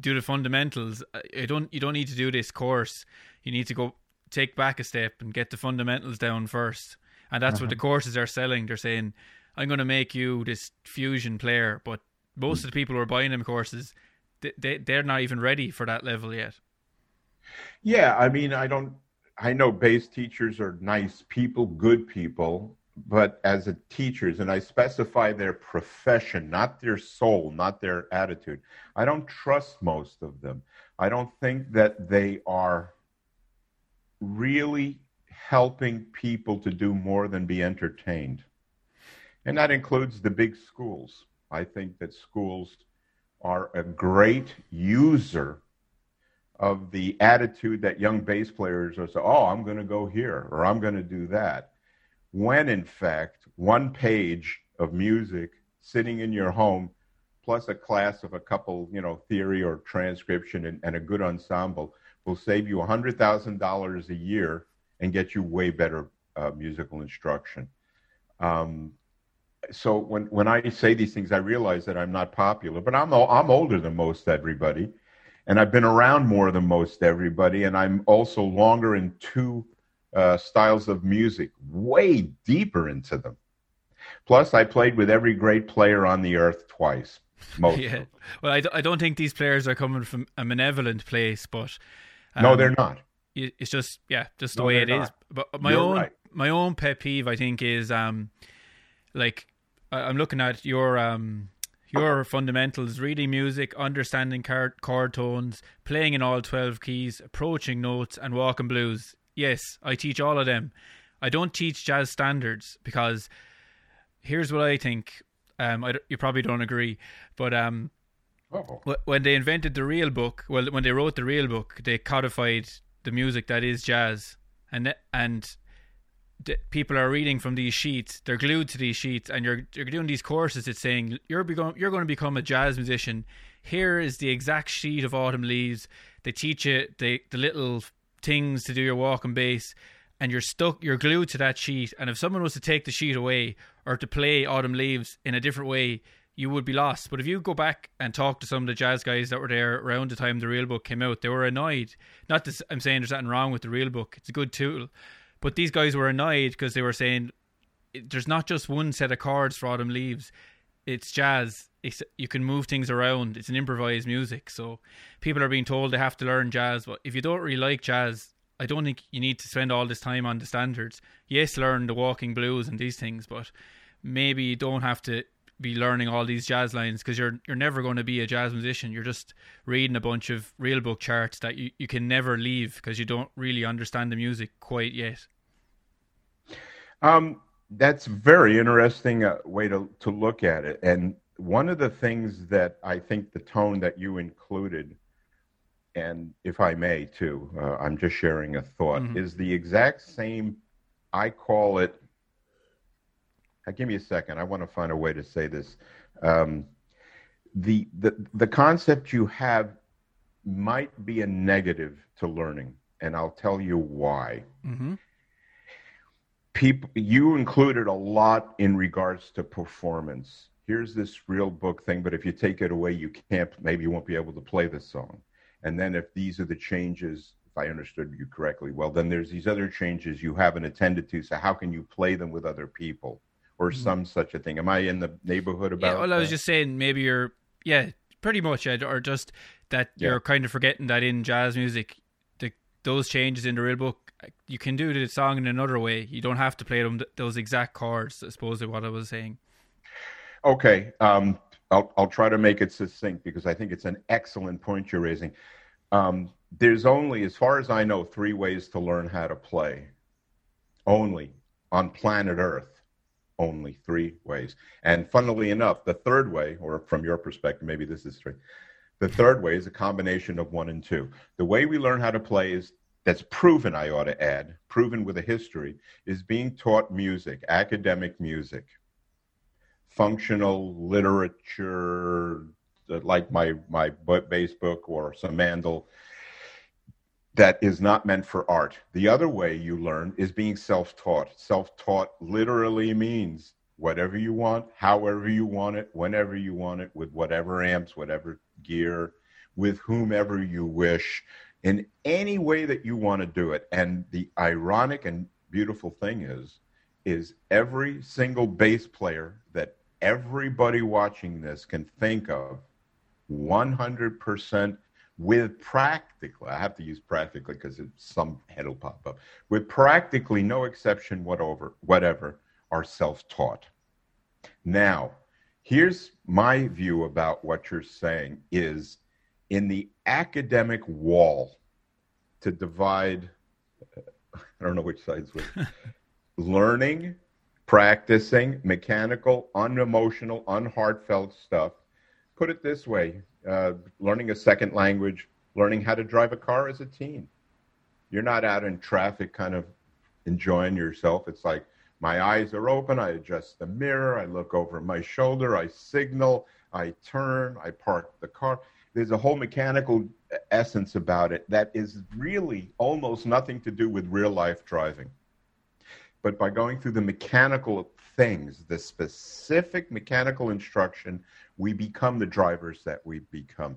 do the fundamentals. I don't you don't need to do this course. You need to go take back a step and get the fundamentals down first. And that's uh-huh. what the uh-huh. courses are selling. They're saying I'm going to make you this fusion player. But most of the people who are buying them courses, they, they they're not even ready for that level yet. Yeah, I mean, I don't. I know bass teachers are nice people, good people, but as a teachers, and I specify their profession, not their soul, not their attitude. I don't trust most of them. I don't think that they are really helping people to do more than be entertained. And that includes the big schools. I think that schools are a great user of the attitude that young bass players are saying, oh, I'm going to go here or I'm going to do that. When in fact, one page of music sitting in your home plus a class of a couple, you know, theory or transcription and, and a good ensemble will save you $100,000 a year and get you way better uh, musical instruction. Um, so when when I say these things, I realize that I'm not popular, but I'm I'm older than most everybody, and I've been around more than most everybody, and I'm also longer in two uh, styles of music, way deeper into them. Plus, I played with every great player on the earth twice. Most. yeah. Well, I, I don't think these players are coming from a malevolent place, but um, no, they're not. It's just yeah, just the no, way it not. is. But my You're own right. my own pet peeve, I think, is um like I'm looking at your um your fundamentals: reading music, understanding chord, chord tones, playing in all twelve keys, approaching notes, and walking blues. Yes, I teach all of them. I don't teach jazz standards because here's what I think. Um, I, you probably don't agree, but um, when they invented the real book, well, when they wrote the real book, they codified the music that is jazz, and and people are reading from these sheets. They're glued to these sheets, and you're you're doing these courses. It's saying you're become, you're going to become a jazz musician. Here is the exact sheet of Autumn Leaves. They teach you the the little things to do your walking bass, and you're stuck. You're glued to that sheet. And if someone was to take the sheet away or to play Autumn Leaves in a different way, you would be lost. But if you go back and talk to some of the jazz guys that were there around the time the real book came out, they were annoyed. Not that I'm saying there's nothing wrong with the real book; it's a good tool but these guys were annoyed because they were saying there's not just one set of chords for Autumn Leaves. It's jazz. It's, you can move things around. It's an improvised music. So people are being told they have to learn jazz. But if you don't really like jazz, I don't think you need to spend all this time on the standards. Yes, learn the walking blues and these things, but maybe you don't have to be learning all these jazz lines because you're you're never going to be a jazz musician. You're just reading a bunch of real book charts that you, you can never leave because you don't really understand the music quite yet. Um, that's very interesting uh, way to to look at it. And one of the things that I think the tone that you included, and if I may too, uh, I'm just sharing a thought, mm-hmm. is the exact same. I call it uh, give me a second. I want to find a way to say this. Um, the, the, the concept you have might be a negative to learning, and I'll tell you why. Mm-hmm. People, you included a lot in regards to performance. Here's this real book thing, but if you take it away, you can't. Maybe you won't be able to play the song. And then if these are the changes, if I understood you correctly, well, then there's these other changes you haven't attended to. So how can you play them with other people? or mm-hmm. some such a thing. Am I in the neighborhood about? Yeah, well, I was just saying maybe you're yeah, pretty much, or just that yeah. you're kind of forgetting that in jazz music, the those changes in the real book, you can do the song in another way. You don't have to play them those exact chords. I suppose is what I was saying. Okay, um, I'll, I'll try to make it succinct because I think it's an excellent point you're raising. Um, there's only, as far as I know, three ways to learn how to play. Only on planet Earth. Only three ways. And funnily enough, the third way, or from your perspective, maybe this is three. The third way is a combination of one and two. The way we learn how to play is that's proven, I ought to add, proven with a history, is being taught music, academic music, functional literature, like my, my bass book or Simandl, that is not meant for art. The other way you learn is being self taught. Self taught literally means whatever you want, however you want it, whenever you want it, with whatever amps, whatever gear, with whomever you wish, in any way that you want to do it. And the ironic and beautiful thing is, is every single bass player that everybody watching this can think of 100% with practically, I have to use practically because some head will pop up, with practically no exception whatever, whatever are self taught. Now, here's my view about what you're saying is in the academic wall to divide, I don't know which side's which, learning, practicing, mechanical, unemotional, unheartfelt stuff. Put it this way uh, learning a second language, learning how to drive a car as a teen. You're not out in traffic kind of enjoying yourself. It's like my eyes are open, I adjust the mirror, I look over my shoulder, I signal, I turn, I park the car. There's a whole mechanical essence about it that is really almost nothing to do with real life driving. But by going through the mechanical things, the specific mechanical instruction we become the drivers that we become.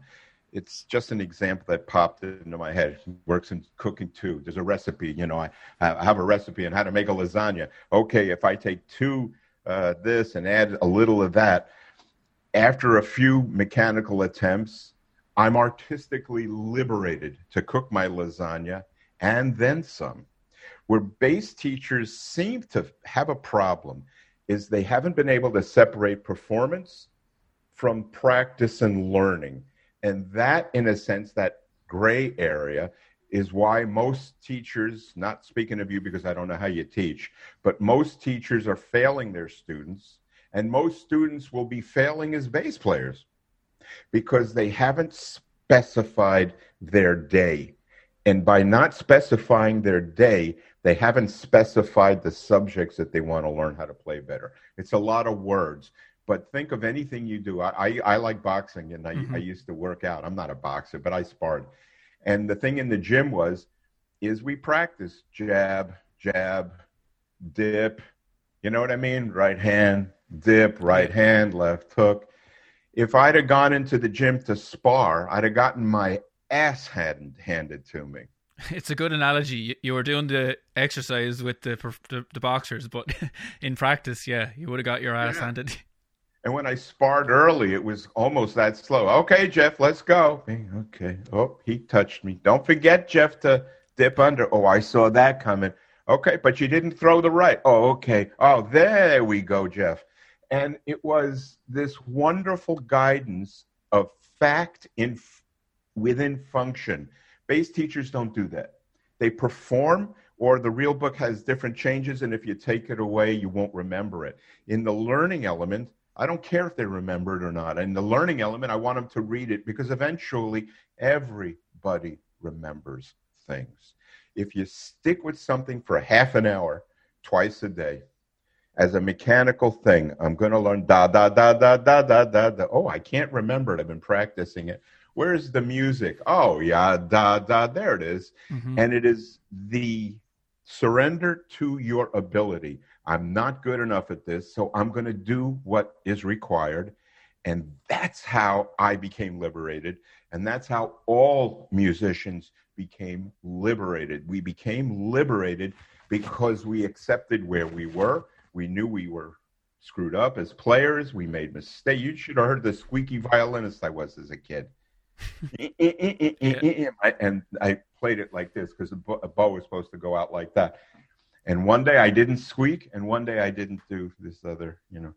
It's just an example that popped into my head. It works in cooking too. There's a recipe, you know, I, I have a recipe on how to make a lasagna. Okay, if I take two uh, this and add a little of that, after a few mechanical attempts, I'm artistically liberated to cook my lasagna and then some. Where bass teachers seem to have a problem is they haven't been able to separate performance from practice and learning. And that, in a sense, that gray area is why most teachers, not speaking of you because I don't know how you teach, but most teachers are failing their students, and most students will be failing as bass players because they haven't specified their day. And by not specifying their day, they haven't specified the subjects that they want to learn how to play better. It's a lot of words but think of anything you do. I, I, I like boxing and I, mm-hmm. I used to work out. I'm not a boxer, but I sparred. And the thing in the gym was, is we practice jab, jab, dip. You know what I mean? Right hand, dip, right hand, left hook. If I'd have gone into the gym to spar, I'd have gotten my ass hand, handed to me. It's a good analogy. You were doing the exercise with the the, the boxers, but in practice, yeah, you would have got your ass yeah. handed. And when I sparred early, it was almost that slow. Okay, Jeff, let's go. Okay. Oh, he touched me. Don't forget, Jeff, to dip under. Oh, I saw that coming. Okay, but you didn't throw the right. Oh, okay. Oh, there we go, Jeff. And it was this wonderful guidance of fact in within function. Bass teachers don't do that. They perform, or the real book has different changes, and if you take it away, you won't remember it. In the learning element, I don't care if they remember it or not. In the learning element, I want them to read it because eventually everybody remembers things. If you stick with something for half an hour twice a day as a mechanical thing, I'm going to learn da da da da da da da da. Oh, I can't remember it. I've been practicing it. Where's the music? Oh, yeah, da da. There it is. Mm-hmm. And it is the surrender to your ability I'm not good enough at this, so I'm going to do what is required. And that's how I became liberated. And that's how all musicians became liberated. We became liberated because we accepted where we were. We knew we were screwed up as players. We made mistakes. You should have heard the squeaky violinist I was as a kid. and I played it like this because a bow was supposed to go out like that. And one day I didn't squeak, and one day I didn't do this other, you know.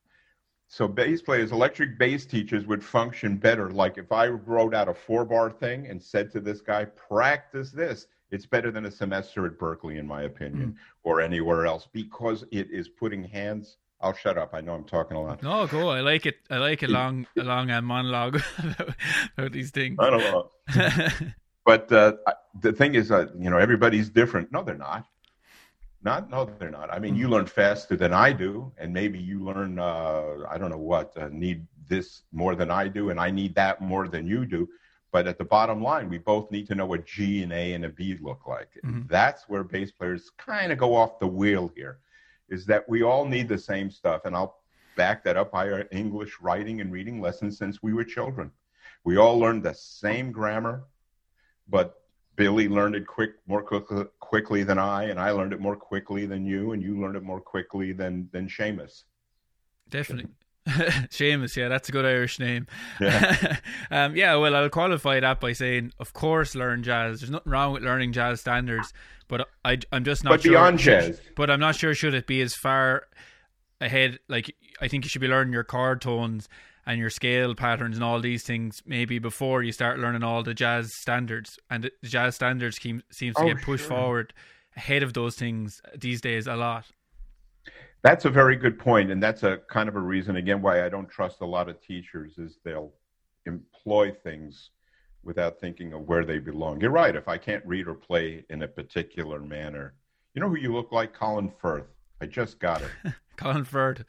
so bass players, electric bass teachers would function better. Like if I wrote out a four bar thing and said to this guy, practice this, it's better than a semester at Berklee, in my opinion, mm. or anywhere else, because it is putting hands. I'll shut up. I know I'm talking a lot. No, go. I like it. I like a long, a long uh, monologue about, these things. I don't know. but uh, the thing is, uh, you know, everybody's different. No, they're not. Not, no, they're not. I mean, you mm-hmm. learn faster than I do, and maybe you learn, uh, I don't know what, uh, need this more than I do, and I need that more than you do. But at the bottom line, we both need to know what G and A and a B look like. Mm-hmm. That's where bass players kind of go off the wheel here, is that we all need the same stuff. And I'll back that up by our English writing and reading lessons since we were children. We all learned the same grammar, but Billy learned it quick, more quickly, quickly than I, and I learned it more quickly than you, and you learned it more quickly than than Seamus. Definitely. Seamus, yeah, that's a good Irish name. Yeah. um, yeah, well, I'll qualify that by saying, of course, learn jazz. There's nothing wrong with learning jazz standards, but I, I'm just not but sure. beyond jazz. But I'm not sure should it be as far ahead. Like, I think you should be learning your chord tones and your scale patterns and all these things maybe before you start learning all the jazz standards. And the jazz standards seem, seems to oh, get pushed sure. forward ahead of those things these days a lot. That's a very good point, and that's a kind of a reason again why I don't trust a lot of teachers is they'll employ things without thinking of where they belong. You're right. If I can't read or play in a particular manner, you know who you look like, Colin Firth. I just got it. Colin Firth.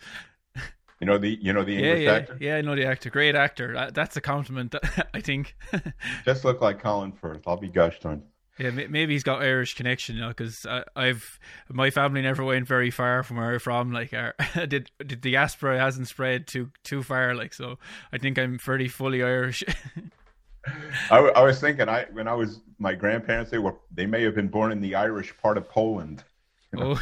You know the you know the English yeah, yeah, actor. Yeah, I know the actor. Great actor. That's a compliment, I think. just look like Colin Firth. I'll be gushed on. Yeah, maybe he's got Irish connection, you know, because I've my family never went very far from where I'm from. Like, our, did did the diaspora hasn't spread too too far, like, so I think I'm fairly fully Irish. I, I, was thinking, I when I was my grandparents, they were they may have been born in the Irish part of Poland. You know?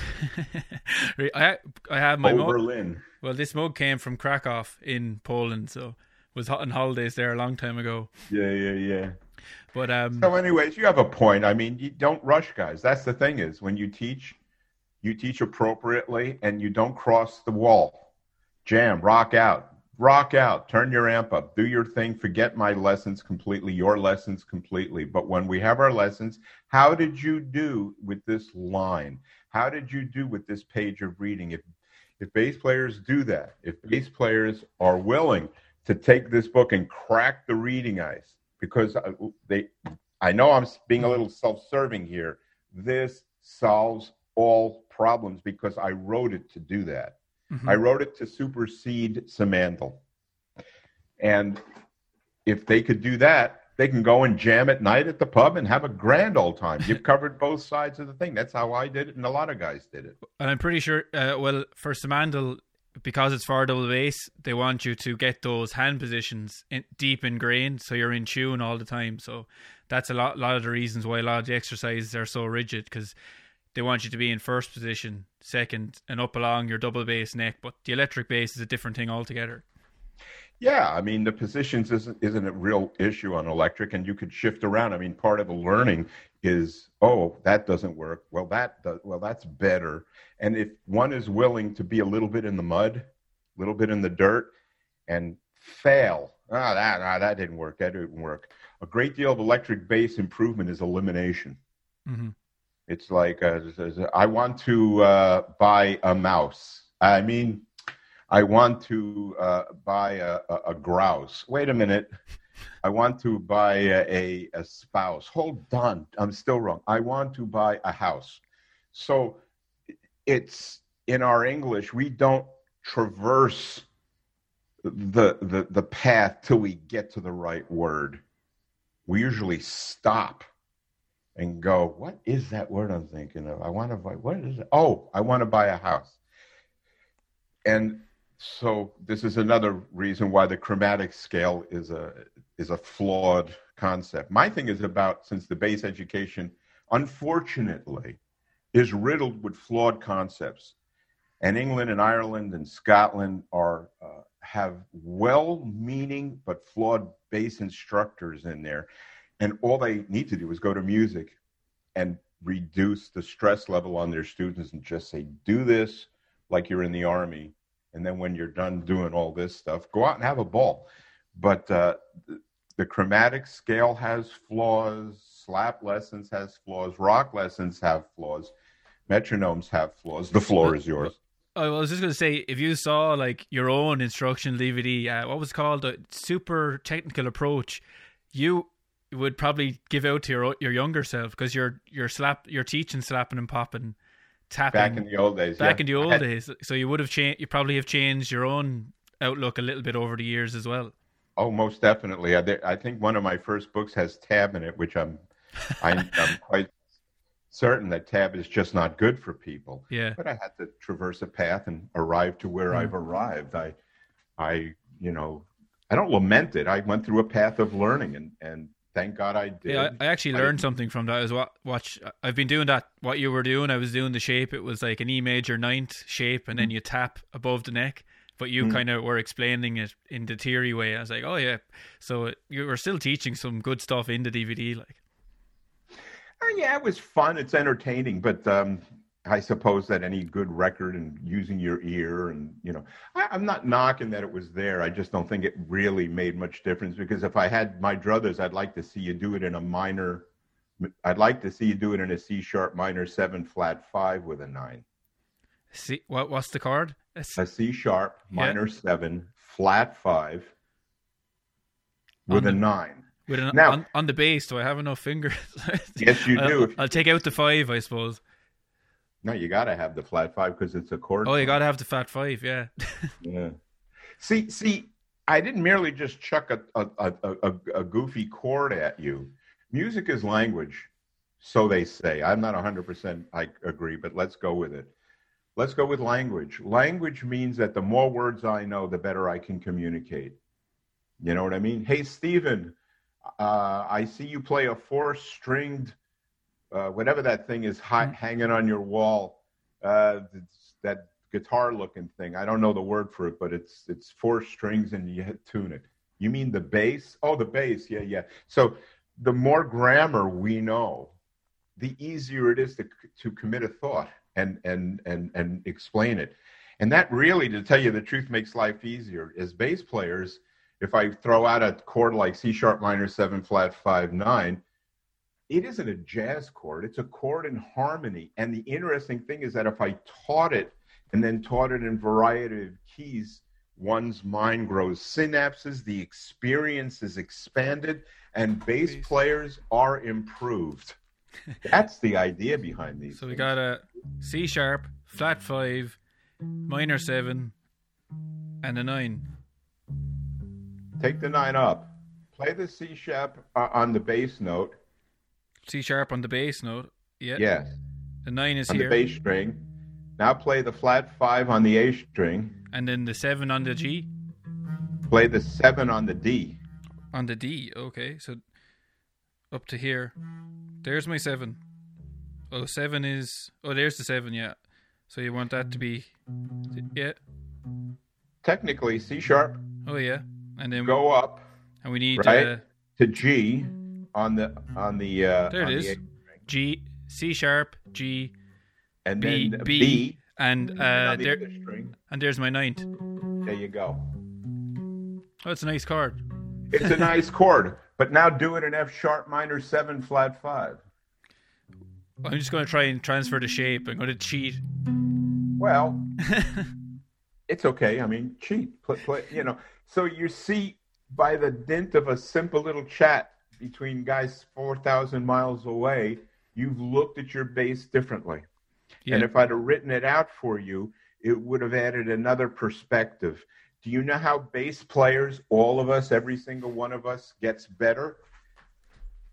Oh, I I have my oh, Berlin. Well, this mug came from Krakow in Poland, so was hot on holidays there a long time ago. Yeah, yeah, yeah. But um, so, anyways, you have a point. I mean, you don't rush guys. That's the thing is when you teach, you teach appropriately, and you don't cross the wall. Jam, rock out, rock out. Turn your amp up. Do your thing. Forget my lessons completely. Your lessons completely. But when we have our lessons, how did you do with this line? How did you do with this page of reading? If if bass players do that, if bass players are willing to take this book and crack the reading ice, because they I know I'm being a little self-serving here. This solves all problems because I wrote it to do that. Mm-hmm. I wrote it to supersede Simandl. And if they could do that, they can go and jam at night at the pub and have a grand old time. You've covered both sides of the thing. That's how I did it, and a lot of guys did it. And I'm pretty sure, uh, well, for Simandl, because it's for double bass, they want you to get those hand positions in, deep ingrained, so you're in tune all the time. So that's a lot, lot of the reasons why a lot of the exercises are so rigid because they want you to be in first position, second, and up along your double bass neck. But the electric bass is a different thing altogether. Yeah, I mean the positions isn't isn't a real issue on electric, and you could shift around. I mean, part of the learning is oh that doesn't work. Well, that does. Well, that's better. And if one is willing to be a little bit in the mud, a little bit in the dirt, and fail, ah, oh, that ah, that didn't work. That didn't work. A great deal of electric bass improvement is elimination. Mm-hmm. It's like uh, I want to uh, buy a mouse. I mean I want to uh, buy a, a, a, grouse. Wait a minute. I want to buy a, a, spouse. Hold on. I'm still wrong. I want to buy a house. So it's in our English, we don't traverse the, the, the path till we get to the right word. We usually stop and go, What is that word I'm thinking of? I want to buy, what is it? Oh, I want to buy a house. And so this is another reason why the chromatic scale is a is a flawed concept. My thing is about since the bass education, unfortunately, is riddled with flawed concepts, and England and Ireland and Scotland are uh, have well-meaning but flawed bass instructors in there, and all they need to do is go to music and reduce the stress level on their students and just say, "Do this like you're in the army." And then when you're done doing all this stuff, go out and have a ball. But uh, the chromatic scale has flaws, slap lessons has flaws, rock lessons have flaws, metronomes have flaws. The floor is yours. I was just going to say, if you saw like your own instruction DVD, uh, what was called a super technical approach, you would probably give out to your your younger self because you're you're slap you're teaching slapping and popping, tapping back in the old days. Back yeah. in the old had, days, so you would have changed. You probably have changed your own outlook a little bit over the years as well. Oh, most definitely. I, I think one of my first books has tab in it, which I'm, I'm, I'm quite certain that tab is just not good for people. Yeah. But I had to traverse a path and arrive to where mm. I've arrived. I, I, you know, I don't lament it. I went through a path of learning, and and thank God I did. Yeah, I, I actually learned I, something from that. As what watch, I've been doing that. What you were doing, I was doing the shape. It was like an E major ninth shape, and then mm. you tap above the neck but you mm. kind of were explaining it in the theory way. I was like, oh yeah, so you were still teaching some good stuff in the DVD, like. Oh, yeah, it was fun. It's entertaining, but um, I suppose that any good record and using your ear and you know, I, I'm not knocking that it was there. I just don't think it really made much difference because if I had my druthers, I'd like to see you do it in a minor. I'd like to see you do it in a C sharp minor seven flat five with a nine. See what? What's the chord? a C sharp minor yeah. seven, flat five, with the, a nine. With an, now on, on, the bass, do I have enough fingers? yes, you do. I'll, I'll, take out the five, I suppose. No, you got to have the flat five because it's a chord. Oh, you got to have the flat five, yeah. yeah. See, see, I didn't merely just chuck a, a, a, a, goofy chord at you. Music is language, so they say. I'm not 100% I agree, but let's go with it. Let's go with language. Language means that the more words I know, the better I can communicate. You know what I mean? Hey, Stephen, uh, I see you play a four stringed, uh, whatever that thing is hot, mm-hmm. hanging on your wall. Uh, that guitar looking thing. I don't know the word for it, but it's it's four strings and you tune it. You mean the bass? Oh, the bass. Yeah, yeah. So the more grammar we know, the easier it is to to commit a thought and and and and explain it. And that really, to tell you the truth, makes life easier. As bass players, if I throw out a chord like C sharp minor seven flat five nine, it isn't a jazz chord. It's a chord in harmony. And the interesting thing is that if I taught it and then taught it in variety of keys, one's mind grows synapses, the experience is expanded, and bass players are improved. That's the idea behind these. So we got a C sharp, flat five, minor seven, and a nine. Take the nine up. Play the C sharp uh, on the bass note. C sharp on the bass note. Yeah. Yes. The nine is on here. the bass string. Now play the flat five on the A string. And then the seven on the G. Play the seven on the D. On the D. Okay, so up to here. There's my seven. Oh, seven is. Oh, there's the seven. Yeah. So you want that to be. Yeah. Technically, C sharp. Oh yeah, and then go up. And we need right uh, to G on the on the. Uh, there it is. The G C sharp G. And B, then B, B and uh, the there, and there's my ninth. There you go. Oh, it's a nice chord. It's a nice chord. But now do it in F sharp minor seven flat five. I'm just going to try and transfer the shape. I'm going to cheat. Well, it's okay. I mean, cheat. Play, play, you know. So you see, by the dint of a simple little chat between guys four thousand miles away, you've looked at your bass differently. Yeah. And if I'd have written it out for you, it would have added another perspective. Do you know how bass players, all of us, every single one of us, gets better?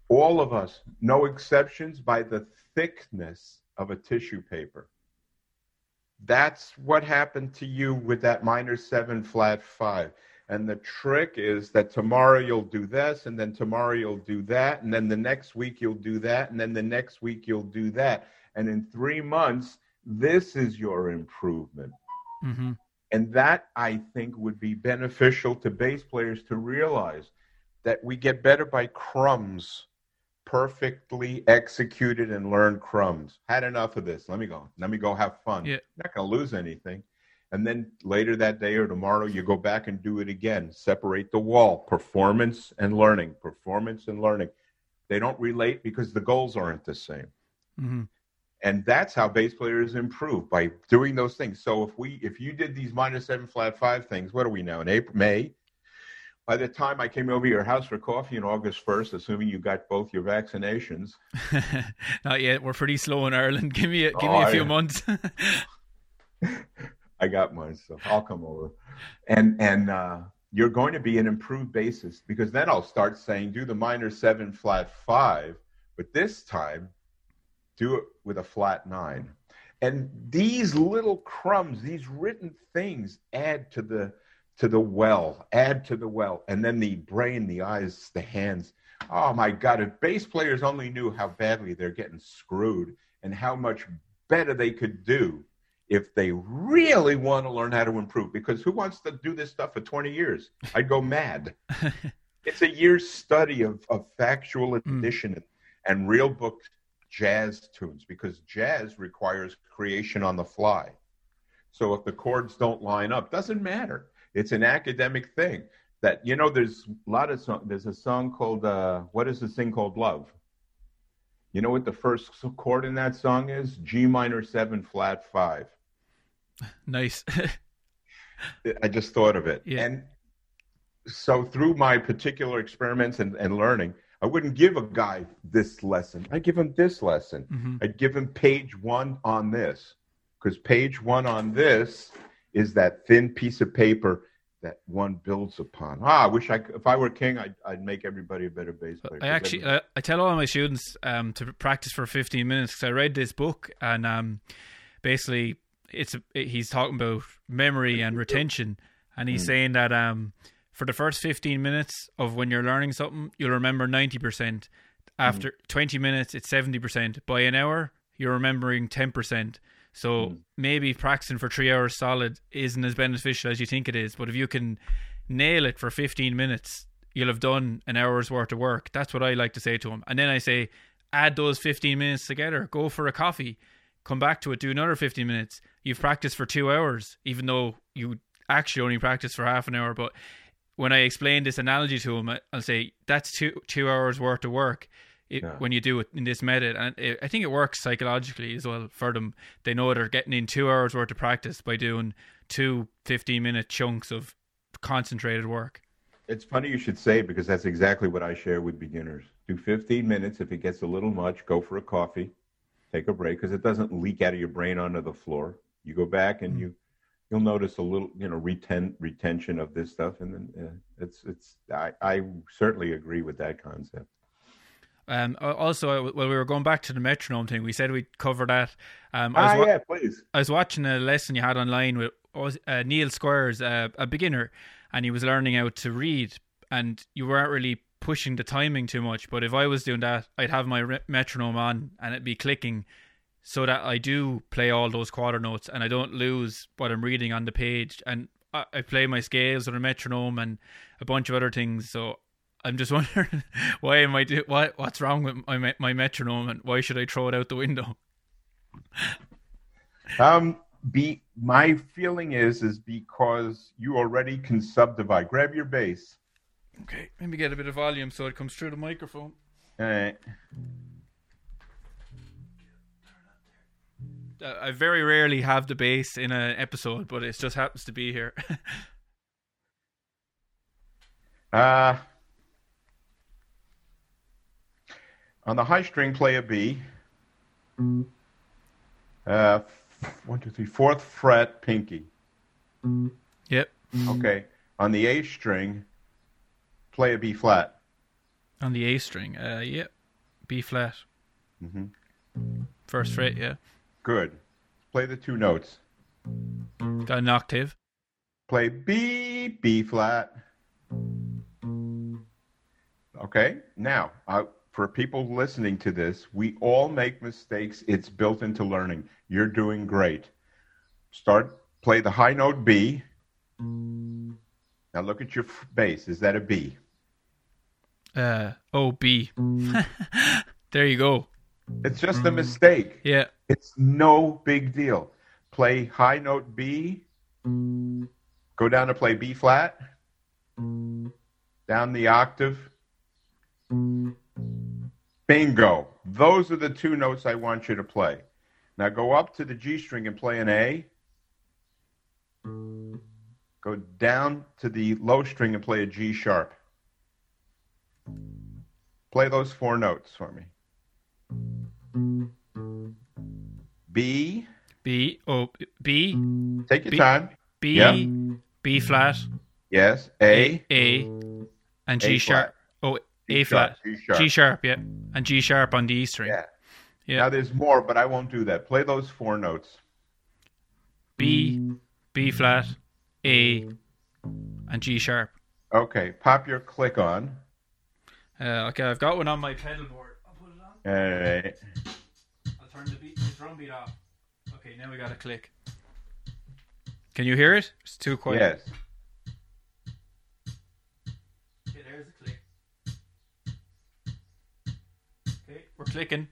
All of us, no exceptions, by the thickness of a tissue paper. That's what happened to you with that minor seven flat five. And the trick is that tomorrow you'll do this, and then tomorrow you'll do that, and then the next week you'll do that, and then the next week you'll do that. And in three months, this is your improvement. Mm-hmm. And that, I think, would be beneficial to bass players to realize that we get better by crumbs, perfectly executed and learned crumbs. Had enough of this. Let me go. Let me go have fun. Yeah. Not going to lose anything. And then later that day or tomorrow, you go back and do it again. Separate the wall, performance and learning, performance and learning. They don't relate because the goals aren't the same. Mm-hmm. And that's how bass players improve by doing those things. So if we, if you did these minor seven flat five things, what are we now in April, May? By the time I came over to your house for coffee on August 1st, assuming you got both your vaccinations, Not yet. We're pretty slow in Ireland. Give me a, give Oh, me a few yeah. months. I got mine, so I'll come over. And and uh, you're going to be an improved bassist because then I'll start saying do the minor seven flat five, but this time do it with a flat nine. And these little crumbs, these written things add to the to the well, add to the well, and then the brain, the eyes, the hands. Oh my God! If bass players only knew how badly they're getting screwed and how much better they could do if they really want to learn how to improve. Because who wants to do this stuff for 20 years? I'd go mad. it's a year's study of, of factual addition and, and real book jazz tunes because jazz requires creation on the fly. So if the chords don't line up, doesn't matter. It's an academic thing. That you know, there's a lot of song. There's a song called uh, "What Is This Thing Called Love." You know what the first chord in that song is? G minor seven flat five. Nice. I just thought of it. Yeah. And so through my particular experiments and, and learning, I wouldn't give a guy this lesson. I'd give him this lesson. Mhm. I'd give him page one on this. Because page one on this is that thin piece of paper that one builds upon. Ah, I wish I could, if I were king, I'd, I'd make everybody a better bass player. I actually, I, I tell all my students um, to practice for 15 minutes because I read this book and um, basically it's he's talking about memory and retention, and he's mm. saying that um, for the first 15 minutes of when you're learning something, you'll remember 90%. Mm. After 20 minutes, it's 70%. By an hour, you're remembering 10%. So mm. maybe practicing for three hours solid isn't as beneficial as you think it is. But if you can nail it for 15 minutes, you'll have done an hour's worth of work. That's what I like to say to him. And then I say, add those 15 minutes together, go for a coffee, come back to it, do another 15 minutes. You've practiced for two hours, even though you actually only practiced for half an hour. But when I explain this analogy to him, I'll say, that's two, two hours worth of work. It, Yeah. When you do it in this method, and it, I think it works psychologically as well for them. They know they're getting in two hours worth of practice by doing two 15 minute chunks of concentrated work. It's funny you should say it because that's exactly what I share with beginners. Do 15 minutes. If it gets a little much, go for a coffee, take a break because it doesn't leak out of your brain onto the floor. You go back and you you'll notice a little you know reten- retention of this stuff, and then uh, it's it's I, I certainly agree with that concept. Um, also, while we were going back to the metronome thing, we said we'd cover that. Um, I was Ah, wa- yeah, please. I was watching a lesson you had online with uh, Neil Squires, uh, a beginner, and he was learning how to read, and you weren't really pushing the timing too much. But if I was doing that, I'd have my re- metronome on and it'd be clicking, so that I do play all those quarter notes and I don't lose what I'm reading on the page. And I, I play my scales on a metronome and a bunch of other things. So I'm just wondering why am I do what what's wrong with my my metronome and why should I throw it out the window? Um, be my feeling is is because you already can subdivide. Grab your bass. Okay, maybe get a bit of volume so it comes through the microphone. All right. I very rarely have the bass in an episode, but it just happens to be here. Uh, on the high string, play a B. Uh, one, two, three, fourth fret, pinky. yep, Okay. On the A string, play a B flat. on the A string. Uh, yep, B flat. Mm-hmm. First fret, yeah. Good. Play the two notes. Got an octave. Play B, B flat. Okay. Now, uh, for people listening to this, we all make mistakes. It's built into learning. You're doing great. Start, play the high note B. Now look at your f- bass. Is that a B? Uh, oh, B. there you go. It's just a mistake. Yeah, It's no big deal. Play high note B, Go down to play B flat. Down the octave. Bingo. Those are the two notes I want you to play. Now go up to the G string and play an A. Go down to the low string and play a G sharp. Play those four notes for me. B. B. Oh, B. Take your B- time. B. Yeah. B flat. Yes. A. A. And G sharp. Oh, A flat. G sharp. G sharp. Yeah. And G sharp on the E string. Yeah. Yeah. Now there's more, but I won't do that. Play those four notes. B. B flat. A. And G sharp. Okay. Pop your click on. Uh, okay, I've got one on my pedal board. I'll put it on. All right. I'll turn the, beat, the drum beat off. Okay, now we got a click. Can you hear it? It's too quiet. Yes. Okay, there's a click. Okay, we're clicking.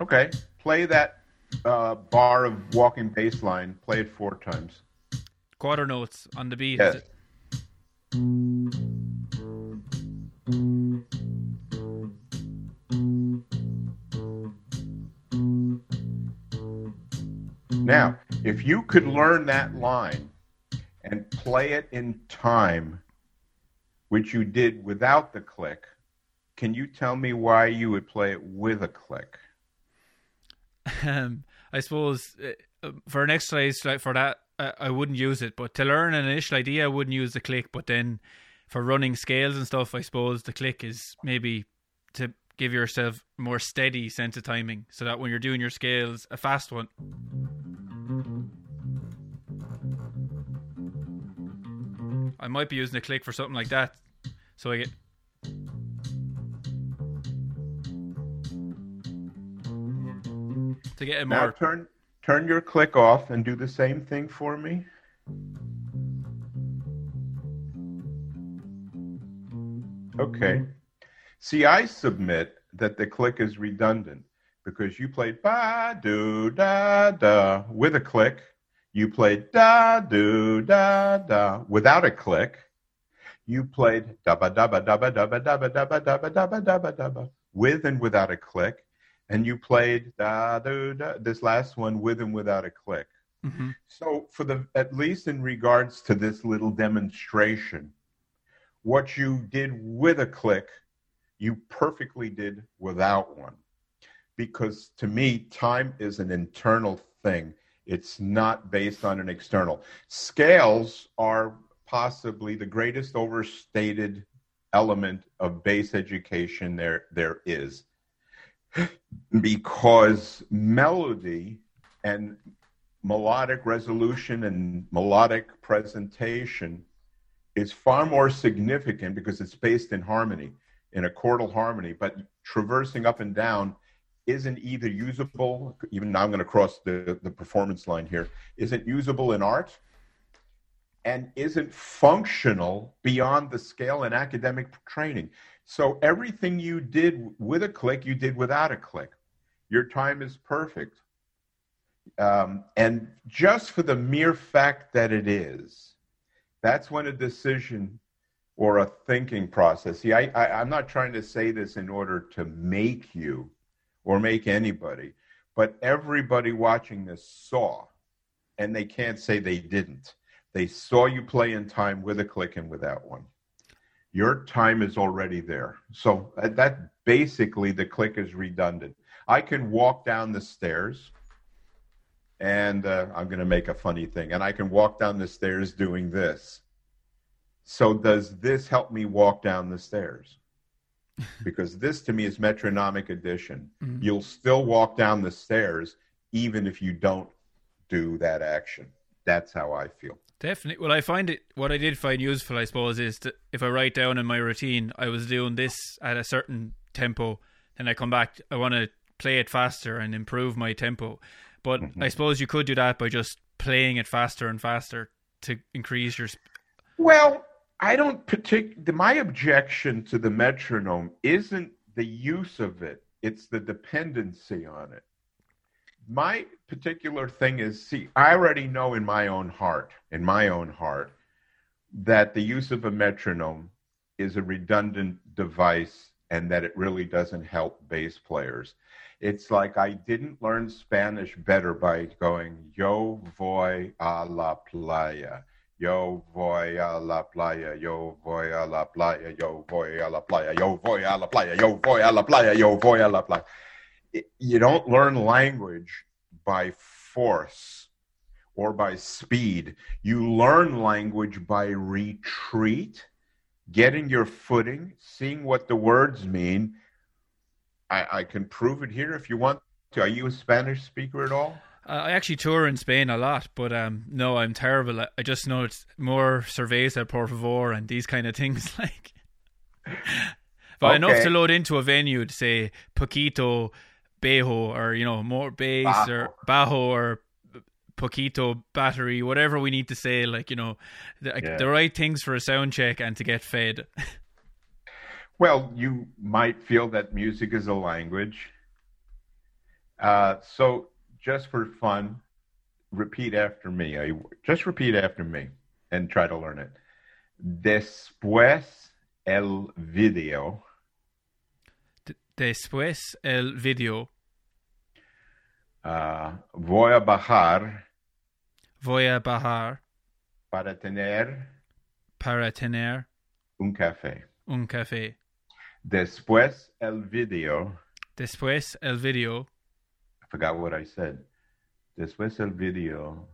Okay. Play that uh, bar of walking bass line. Play it four times. Quarter notes on the beat. Yes. Now, if you could learn that line and play it in time, which you did without the click, can you tell me why you would play it with a click? Um, I suppose uh, for an exercise like for that, uh, I wouldn't use it. But to learn an initial idea, I wouldn't use the click. But then for running scales and stuff, I suppose the click is maybe to give yourself more steady sense of timing, so that when you're doing your scales, a fast one. I might be using a click for something like that, so I get. To get it Now more turn turn your click off and do the same thing for me. Okay. See, I submit that the click is redundant because you played ba do da da with a click. You played da do da da without a click. You played da ba da ba da ba da ba da ba da ba da ba da ba da ba da ba with and without a click. And you played da do da this last one with and without a click. Mhm. So, for the at least in regards to this little demonstration, what you did with a click, you perfectly did without one. Because to me, time is an internal thing. It's not based on an external. Scales are possibly the greatest overstated element of bass education there there is. Because melody and melodic resolution and melodic presentation is far more significant because it's based in harmony, in a chordal harmony, but traversing up and down isn't either usable, even now I'm going to cross the, the performance line here, isn't usable in art and isn't functional beyond the scale and academic training. So everything you did with a click, you did without a click. Your time is perfect. Um, and just for the mere fact that it is, that's when a decision or a thinking process. See, I, I, I'm not trying to say this in order to make you or make anybody, but everybody watching this saw, and they can't say they didn't. They saw you play in time with a click and without one. Your time is already there. So uh, that basically the click is redundant. I can walk down the stairs and uh, I'm going to make a funny thing. And I can walk down the stairs doing this. So, does this help me walk down the stairs? Because this to me is metronomic addition. Mhm. You'll still walk down the stairs even if you don't do that action. That's how I feel. Definitely. Well, I find it. What I did find useful, I suppose, is that if I write down in my routine, I was doing this at a certain tempo, then I come back. I want to play it faster and improve my tempo. But I suppose you could do that by just playing it faster and faster to increase your. Sp- Well, I don't partic- My objection to the metronome isn't the use of it; it's the dependency on it. my particular thing is see, I already know in my own heart, in my own heart, that the use of a metronome is a redundant device and that it really doesn't help bass players. It's like I didn't learn Spanish better by going, Yo voy a la playa. Yo voy a la playa, yo voy a la playa, yo voy a la playa, yo voy a la playa, yo voy a la playa, yo voy a la playa. You don't learn language by force or by speed. You learn language by retreat, getting your footing, seeing what the words mean. I, I can prove it here if you want to. Are you a Spanish speaker at all? Uh, I actually tour in Spain a lot, but um, no, I'm terrible. I, just know it's more cerveza, por favor, and these kind of things. Like, but Okay. enough to load into a venue to say poquito, bejo, or you know more bass or bajo or poquito battery, whatever we need to say. Like you know, the, Yeah. the right things for a sound check and to get fed. Well, you might feel that music is a language. Uh, so, just for fun, repeat after me. I, just repeat after me and try to learn it. Después el video, D- Después el video uh, voy a bajar voy a bajar para tener para tener un café. un café. Después el video, Después el video I forgot what I said. Después el video,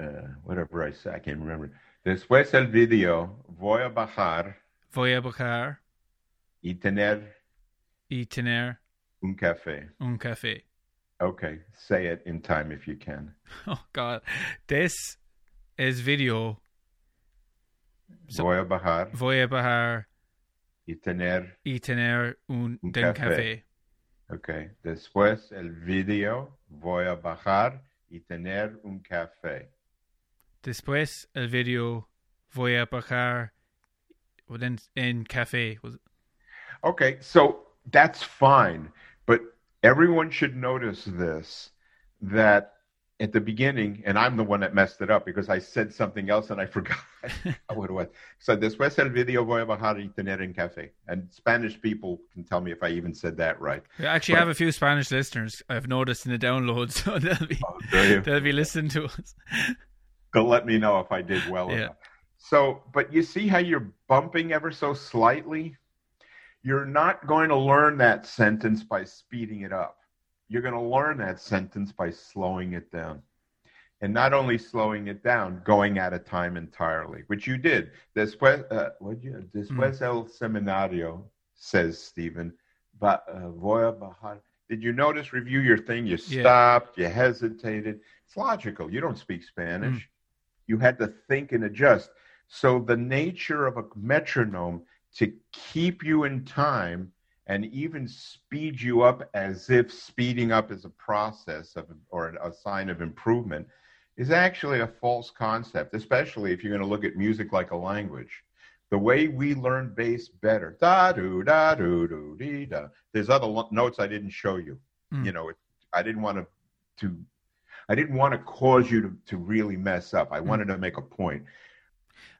uh, whatever I said, I can't remember. Después el video, voy a bajar voy a bajar y tener y tener un café. un café. Okay, say it in time if you can. Oh God, this es video. So- voy a bajar Voy a bajar y tener. y tener un, Un café. café. Okay, después el video, voy a bajar y tener un café. Después el video voy a bajar en, en café. Okay, so that's fine, but everyone should notice this that at the beginning, and I'm the one that messed it up because I said something else and I forgot what it was. So después el video voy a bajar y tener un café. And Spanish people can tell me if I even said that right. We actually have a few Spanish listeners. I've noticed in the downloads, so they'll be oh, you? they'll be listening to us. They'll let me know if I did well Yeah. So, but you see how you're bumping ever so slightly? You're not going to learn that sentence by speeding it up. You're going to learn that sentence by slowing it down. And not only slowing it down, going at a time entirely, which you did. Después, uh, what you, después el seminario, says Stephen, but uh, voy a bajar. Did you notice, review your thing? You Yeah. stopped, you hesitated. It's logical. You don't speak Spanish. You had to think and adjust. So the nature of a metronome to keep you in time and even speed you up as if speeding up is a process of or a sign of improvement is actually a false concept, especially if you're going to look at music like a language. The way we learn bass better, da do da do do dee da. There's other lo- notes I didn't show you. Mm. You know, it, I didn't want to to I didn't want to cause you to, to really mess up. I wanted to make a point.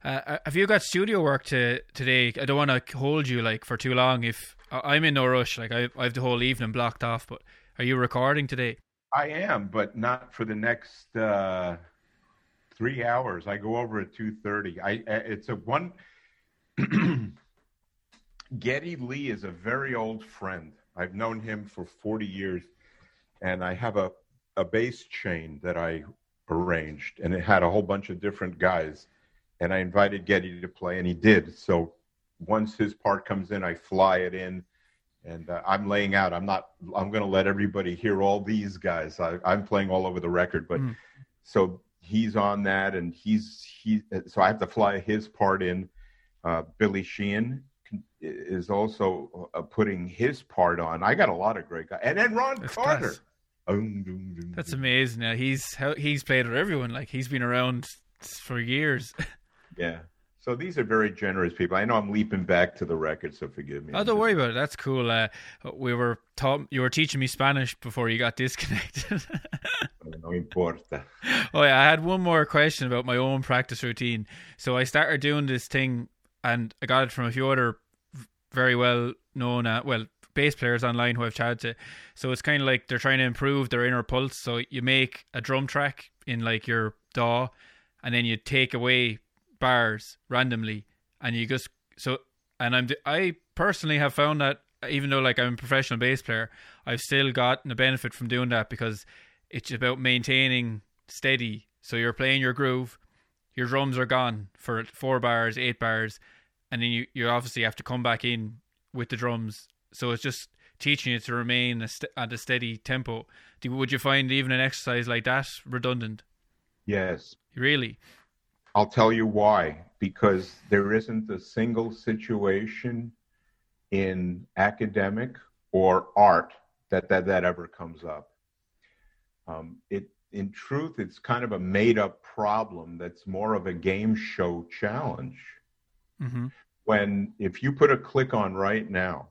Uh, have you got studio work to today? I don't want to hold you like for too long. If I- I'm in no rush, like I, I have the whole evening blocked off. But are you recording today? I am, but not for the next uh, three hours. I go over at two thirty. I it's a one. Geddy Lee is a very old friend. I've known him for forty years, and I have a a bass chain that I arranged, and it had a whole bunch of different guys, and I invited Geddy to play, and he did. So once his part comes in, I fly it in and uh, I'm laying out. I'm not. I'm going to let everybody hear all these guys. I, I'm playing all over the record, but Mm. so he's on that, and he's he. So I have to fly his part in. Uh, Billy Sheehan is also uh, putting his part on. I got a lot of great guys, and then Ron That's Carter. That's amazing. Yeah, he's he's played with everyone. Like he's been around for years. Yeah. So these are very generous people. I know I'm leaping back to the record, so forgive me. Oh, don't worry about it. That's cool. Uh, we were taught you were teaching me Spanish before you got disconnected. no importa. Oh yeah, I had one more question about my own practice routine. So I started doing this thing, and I got it from a few other very well known, uh, well, bass players online who I've chatted to. So it's kind of like they're trying to improve their inner pulse. So you make a drum track in like your DAW, and then you take away bars randomly, and you just so. And I'm I personally have found that even though like I'm a professional bass player, I've still gotten a benefit from doing that because it's about maintaining steady. So you're playing your groove, your drums are gone for four bars, eight bars, and then you you obviously have to come back in with the drums. So it's just teaching you to remain a st- at a steady tempo. Do, would you find even an exercise like that redundant? Yes. Really? I'll tell you why. Because there isn't a single situation in academic or art that that, that ever comes up. Um, it, in truth, it's kind of a made up problem that's more of a game show challenge. Mm-hmm. When, if you put a click on right now,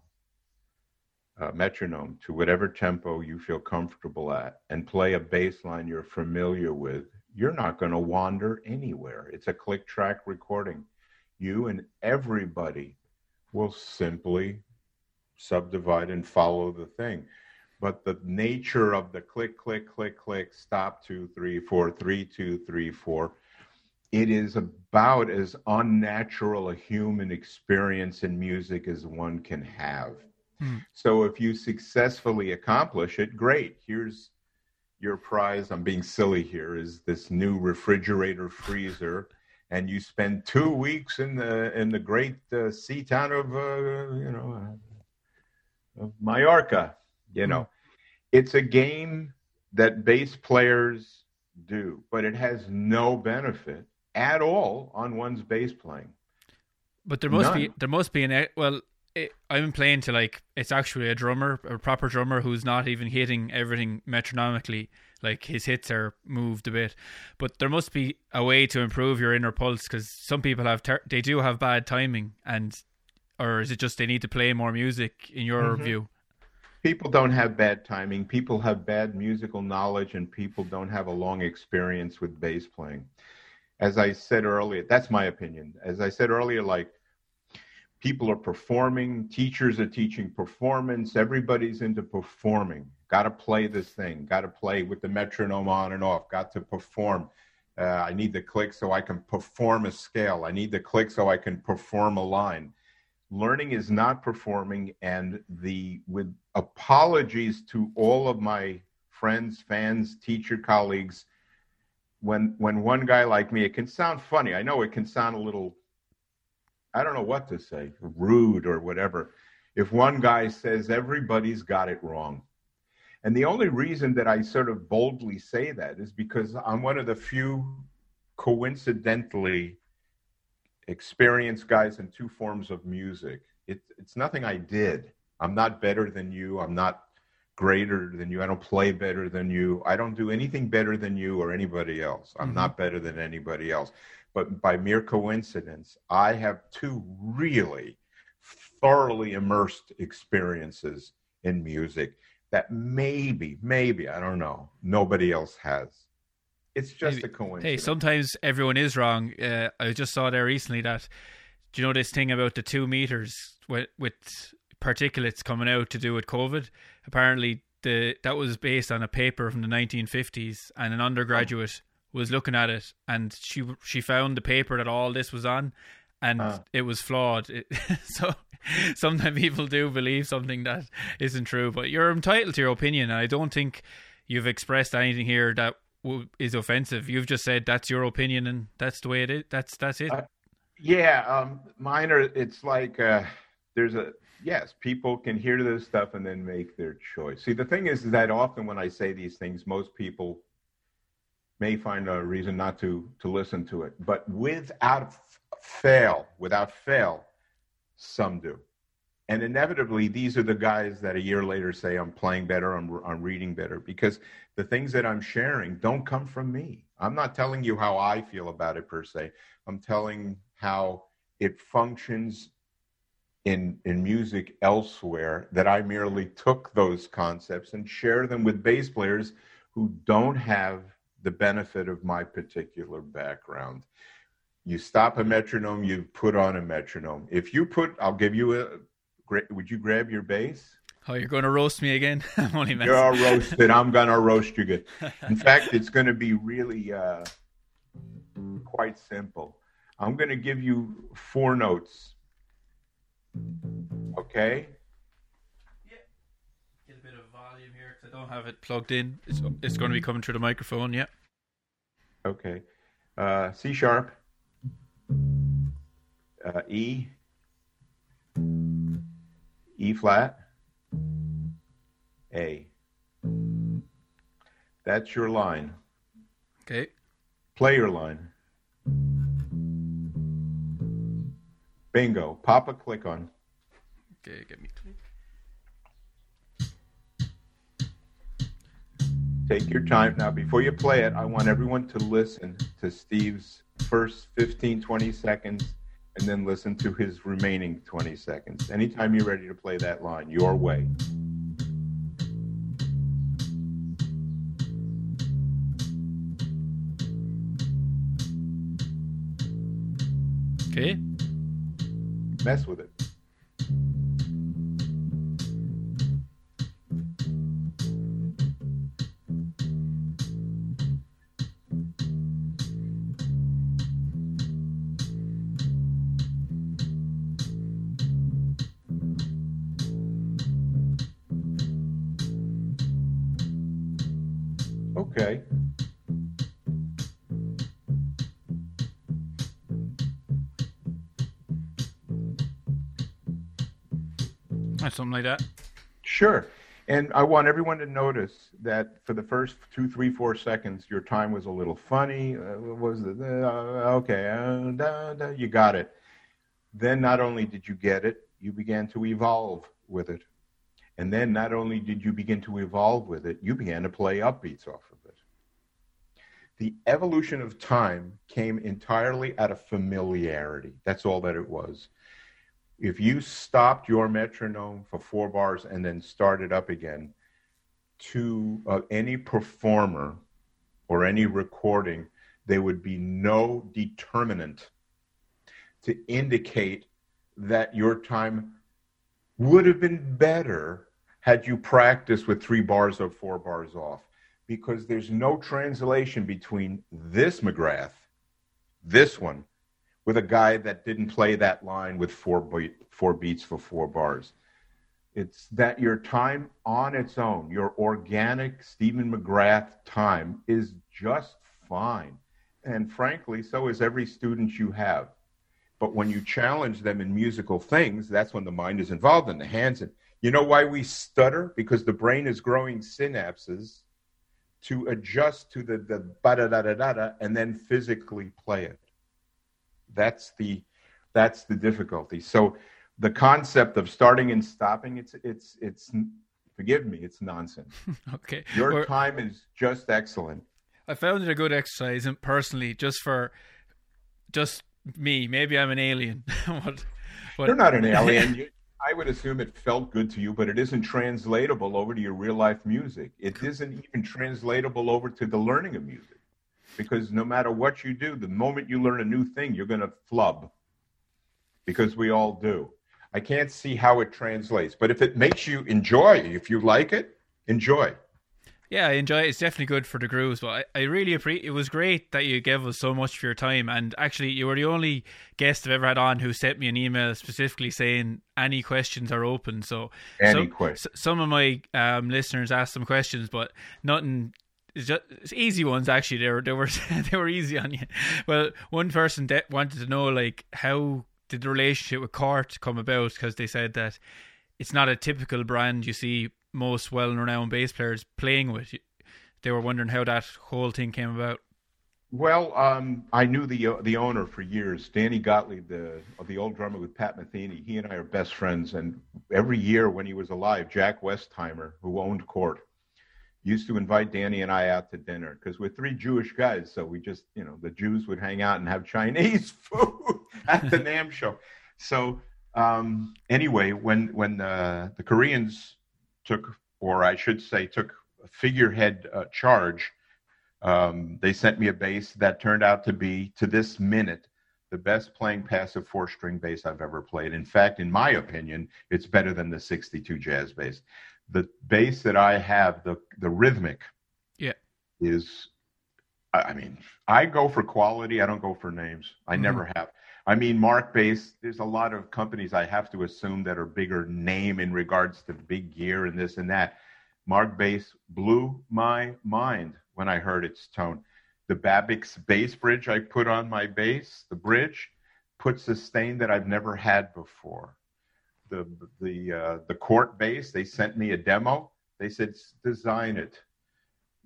a metronome to whatever tempo you feel comfortable at, and play a bass line you're familiar with, you're not going to wander anywhere. It's a click track recording. You and everybody will simply subdivide and follow the thing. But the nature of the click, click, click, click, stop two, three, four, three, two, three, four, it is about as unnatural a human experience in music as one can have. Hmm. So if you successfully accomplish it, great. Here's your prize, I'm being silly here, is this new refrigerator freezer, and you spend two weeks in the in the great uh, sea town of uh, you know uh, of Mallorca. You know, it's a game that bass players do, but it has no benefit at all on one's bass playing. But there must None. be there must be an well it, I'm playing to like it's actually a drummer, a proper drummer who's not even hitting everything metronomically. Like his hits are moved a bit, but there must be a way to improve your inner pulse because some people have ter- they do have bad timing, and or is it just they need to play more music in your mm-hmm. view? People don't have bad timing. People have bad musical knowledge, and people don't have a long experience with bass playing. As I said earlier, that's my opinion. As I said earlier, like people are performing teachers are teaching performance everybody's into performing. Got to play this thing got to play with the metronome on and off got to perform. Uh, i need the click so i can perform a scale. I need the click so i can perform a line. Learning is not performing and the with apologies to all of my friends fans teacher colleagues when when one guy like me it can sound funny. I know it can sound a little I don't know what to say, rude or whatever, if one guy says everybody's got it wrong. And the only reason that I sort of boldly say that is because I'm one of the few coincidentally experienced guys in two forms of music. It, it's nothing I did. I'm not better than you. I'm not greater than you. I don't play better than you. I don't do anything better than you or anybody else. I'm mm-hmm. not better than anybody else but by mere coincidence, I have two really thoroughly immersed experiences in music that maybe, maybe, I don't know, nobody else has. It's just a coincidence. Hey, sometimes everyone is wrong. Uh, I just saw there recently that, do you know this thing about the two meters with, with particulates coming out to do with COVID? Apparently, the that was based on a paper from the 1950s, and an undergraduate was looking at it and she she found the paper that all this was on and uh. it was flawed. It, so sometimes people do believe something that isn't true but you're entitled to your opinion and i don't think you've expressed anything here that is offensive. You've just said that's your opinion and that's the way it is that's that's it. Uh, yeah um mine are it's like uh there's a yes people can hear this stuff and then make their choice. See the thing is that often when i say these things most people may find a reason not to to listen to it. But without fail, without fail, some do. And inevitably, these are the guys that a year later say, I'm playing better, I'm, I'm reading better, because the things that I'm sharing don't come from me. I'm not telling you how I feel about it per se. I'm telling how it functions in in music elsewhere that I merely took those concepts and share them with bass players who don't have the benefit of my particular background. You stop a metronome, you put on a metronome. If you put, I'll give you a. Would you grab your bass? Oh, you're going to roast me again? I'm only messing. You're roasted. I'm going to roast you good. In fact, it's going to be really uh, quite simple. I'm going to give you four notes. Okay? Yeah. Get a bit of volume here because I don't have it plugged in. It's, it's going to be coming through the microphone, yeah. Okay. Uh, C sharp, uh, E, E flat, A. That's your line. Okay. Play your line. Bingo. Pop a click on. Okay, get me click. Take your time. Now, before you play it, I want everyone to listen to Steve's first 15, 20 seconds and then listen to his remaining 20 seconds. Anytime you're ready to play that line, your way. Okay. Mess with it. Something like that. Sure. And I want everyone to notice that for the first two, three, four seconds, your time was a little funny. Uh, was it? Uh, okay, uh, da, da, you got it. Then not only did you get it, you began to evolve with it. And then not only did you begin to evolve with it, you began to play upbeats off of it. The evolution of time came entirely out of familiarity. That's all that it was if you stopped your metronome for four bars and then started up again, to uh, any performer or any recording, there would be no determinant to indicate that your time would have been better had you practiced with three bars or four bars off. Because there's no translation between this McGrath, this one, with a guy that didn't play that line with four beat, four beats for four bars. It's that your time on its own, your organic Stephen McGrath time is just fine. And frankly, so is every student you have. But when you challenge them in musical things, that's when the mind is involved and the hands. And you know why we stutter? Because the brain is growing synapses to adjust to the the da da da da da and then physically play it. That's the that's the difficulty. So the concept of starting and stopping it's it's it's forgive me it's nonsense. Okay. Your or, time is just excellent. I found it a good exercise and personally just for just me maybe i'm an alien. But, but, you're not an alien. You, i would assume it felt good to you but it isn't translatable over to your real life music. It isn't even translatable over to the learning of music because no matter what you do, the moment you learn a new thing, you're going to flub because we all do. I can't see how it translates, but if it makes you enjoy, if you like it, enjoy. Yeah, I enjoy it. It's definitely good for the grooves, but I, I really appreciate. It was great that you gave us so much for your time, and actually, you were the only guest I've ever had on who sent me an email specifically saying any questions are open. So, any questions. Some of my um, listeners asked some questions, but nothing it's just it's easy ones actually. They were they were they were easy on you. Well, one person de- wanted to know like how did the relationship with Cort come about because they said that it's not a typical brand you see most well-renowned bass players playing with. They were wondering how that whole thing came about. Well, um, I knew the uh, the owner for years, Danny Gottlieb, the the old drummer with Pat Metheny. He and I are best friends, and every year when he was alive, Jack Westheimer, who owned Cort, used to invite Danny and I out to dinner because we're three Jewish guys. So we just, you know, the Jews would hang out and have Chinese food at the NAMM show. So um, anyway, when when the, the Koreans took, or I should say, took figurehead uh, charge, um, they sent me a bass that turned out to be, to this minute, the best playing passive four string bass I've ever played. In fact, in my opinion, it's better than the 62 jazz bass the bass that I have, the the Rithimic, yeah, is. I mean, I go for quality. I don't go for names. I mm-hmm. never have. I mean, Markbass. There's a lot of companies I have to assume that are bigger name in regards to big gear and this and that. Markbass blew my mind when I heard its tone. The Babicz bass bridge I put on my bass, the bridge, puts a stain that I've never had before the the uh, the Cort bass. They sent me a demo. They said design it.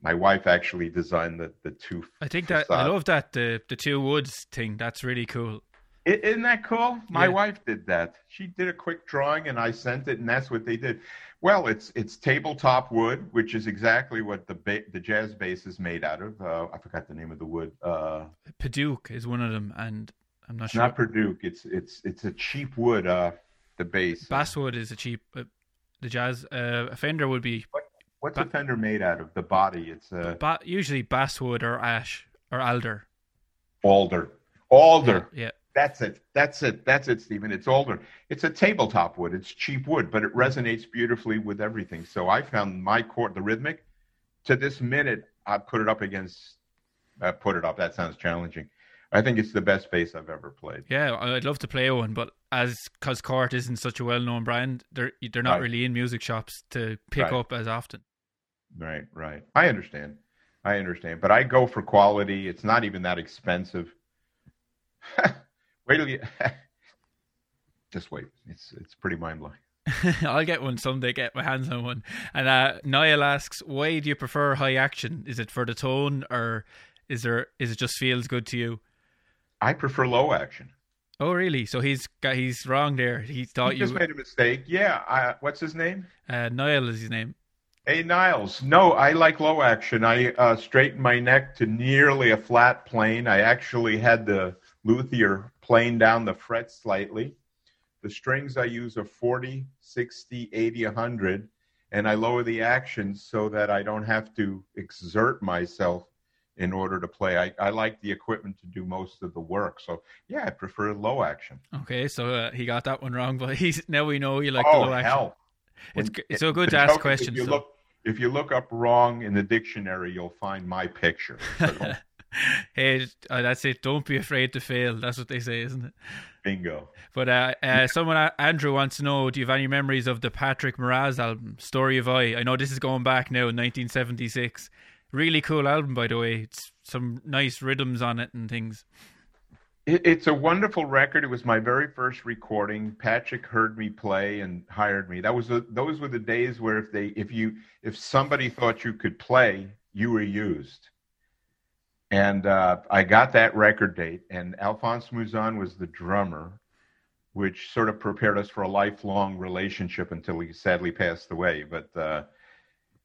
My wife actually designed the the two. I think that I love that the the two woods thing. That's really cool. Isn't that cool? My yeah. wife did that. She did a quick drawing and I sent it, and that's what they did. Well, it's it's tabletop wood, which is exactly what the ba- the jazz bass is made out of. Uh, I forgot the name of the wood. Uh, Padauk is one of them, and I'm not sure. Not Padauk. It's it's it's a cheap wood. Uh, the bass. Basswood is a cheap. Uh, the jazz uh, a Fender would be. What, what's ba- a Fender made out of? The body. It's a ba- usually basswood or ash or alder. Alder. Alder. Yeah. yeah. That's it. That's it. That's it, Stephen. It's alder. It's a tabletop wood. It's cheap wood, but it resonates beautifully with everything. So I found my Cort, the Rithimic, to this minute, I put it up against. Uh, put it up. That sounds challenging. I think it's the best bass I've ever played. Yeah, I'd love to play one, but as because Cort isn't such a well-known brand, they're they're not right. really in music shops to pick right. up as often. Right, right. I understand. I understand, but I go for quality. It's not even that expensive. wait till you just wait. It's it's pretty mind blowing. I'll get one someday. Get my hands on one. And uh, Niall asks, why do you prefer high action? Is it for the tone, or is there is it just feels good to you? I prefer low action. Oh, really? So he's got he's wrong there. He thought he you just made a mistake. Yeah. I, what's his name? Uh, Niall is his name. Hey Niles. No, I like low action. I uh, straightened my neck to nearly a flat plane. I actually had the luthier plane down the fret slightly. The strings I use are 40, 60, 80, 100, and I lower the action so that I don't have to exert myself in order to play. I, I like the equipment to do most of the work. So yeah, I prefer low action. Okay, so uh, he got that one wrong, but he's now we know you like oh, the low action. Hell. It's when, it's so good to ask questions. If you, look, if you look up wrong in the dictionary, you'll find my picture. hey, uh, that's it. Don't be afraid to fail. That's what they say, isn't it? Bingo. But uh, uh, someone, uh, Andrew, wants to know: Do you have any memories of the Patrick Moraz album, "Story of I"? I know this is going back now, 1976. Really cool album, by the way. It's some nice rhythms on it and things. it's a wonderful record. It was my very first recording. Patrick heard me play and hired me. That was those were the days where if they if you if somebody thought you could play, you were used. And uh, I got that record date, and Alphonse Mouzon was the drummer, which sort of prepared us for a lifelong relationship until he sadly passed away. But uh,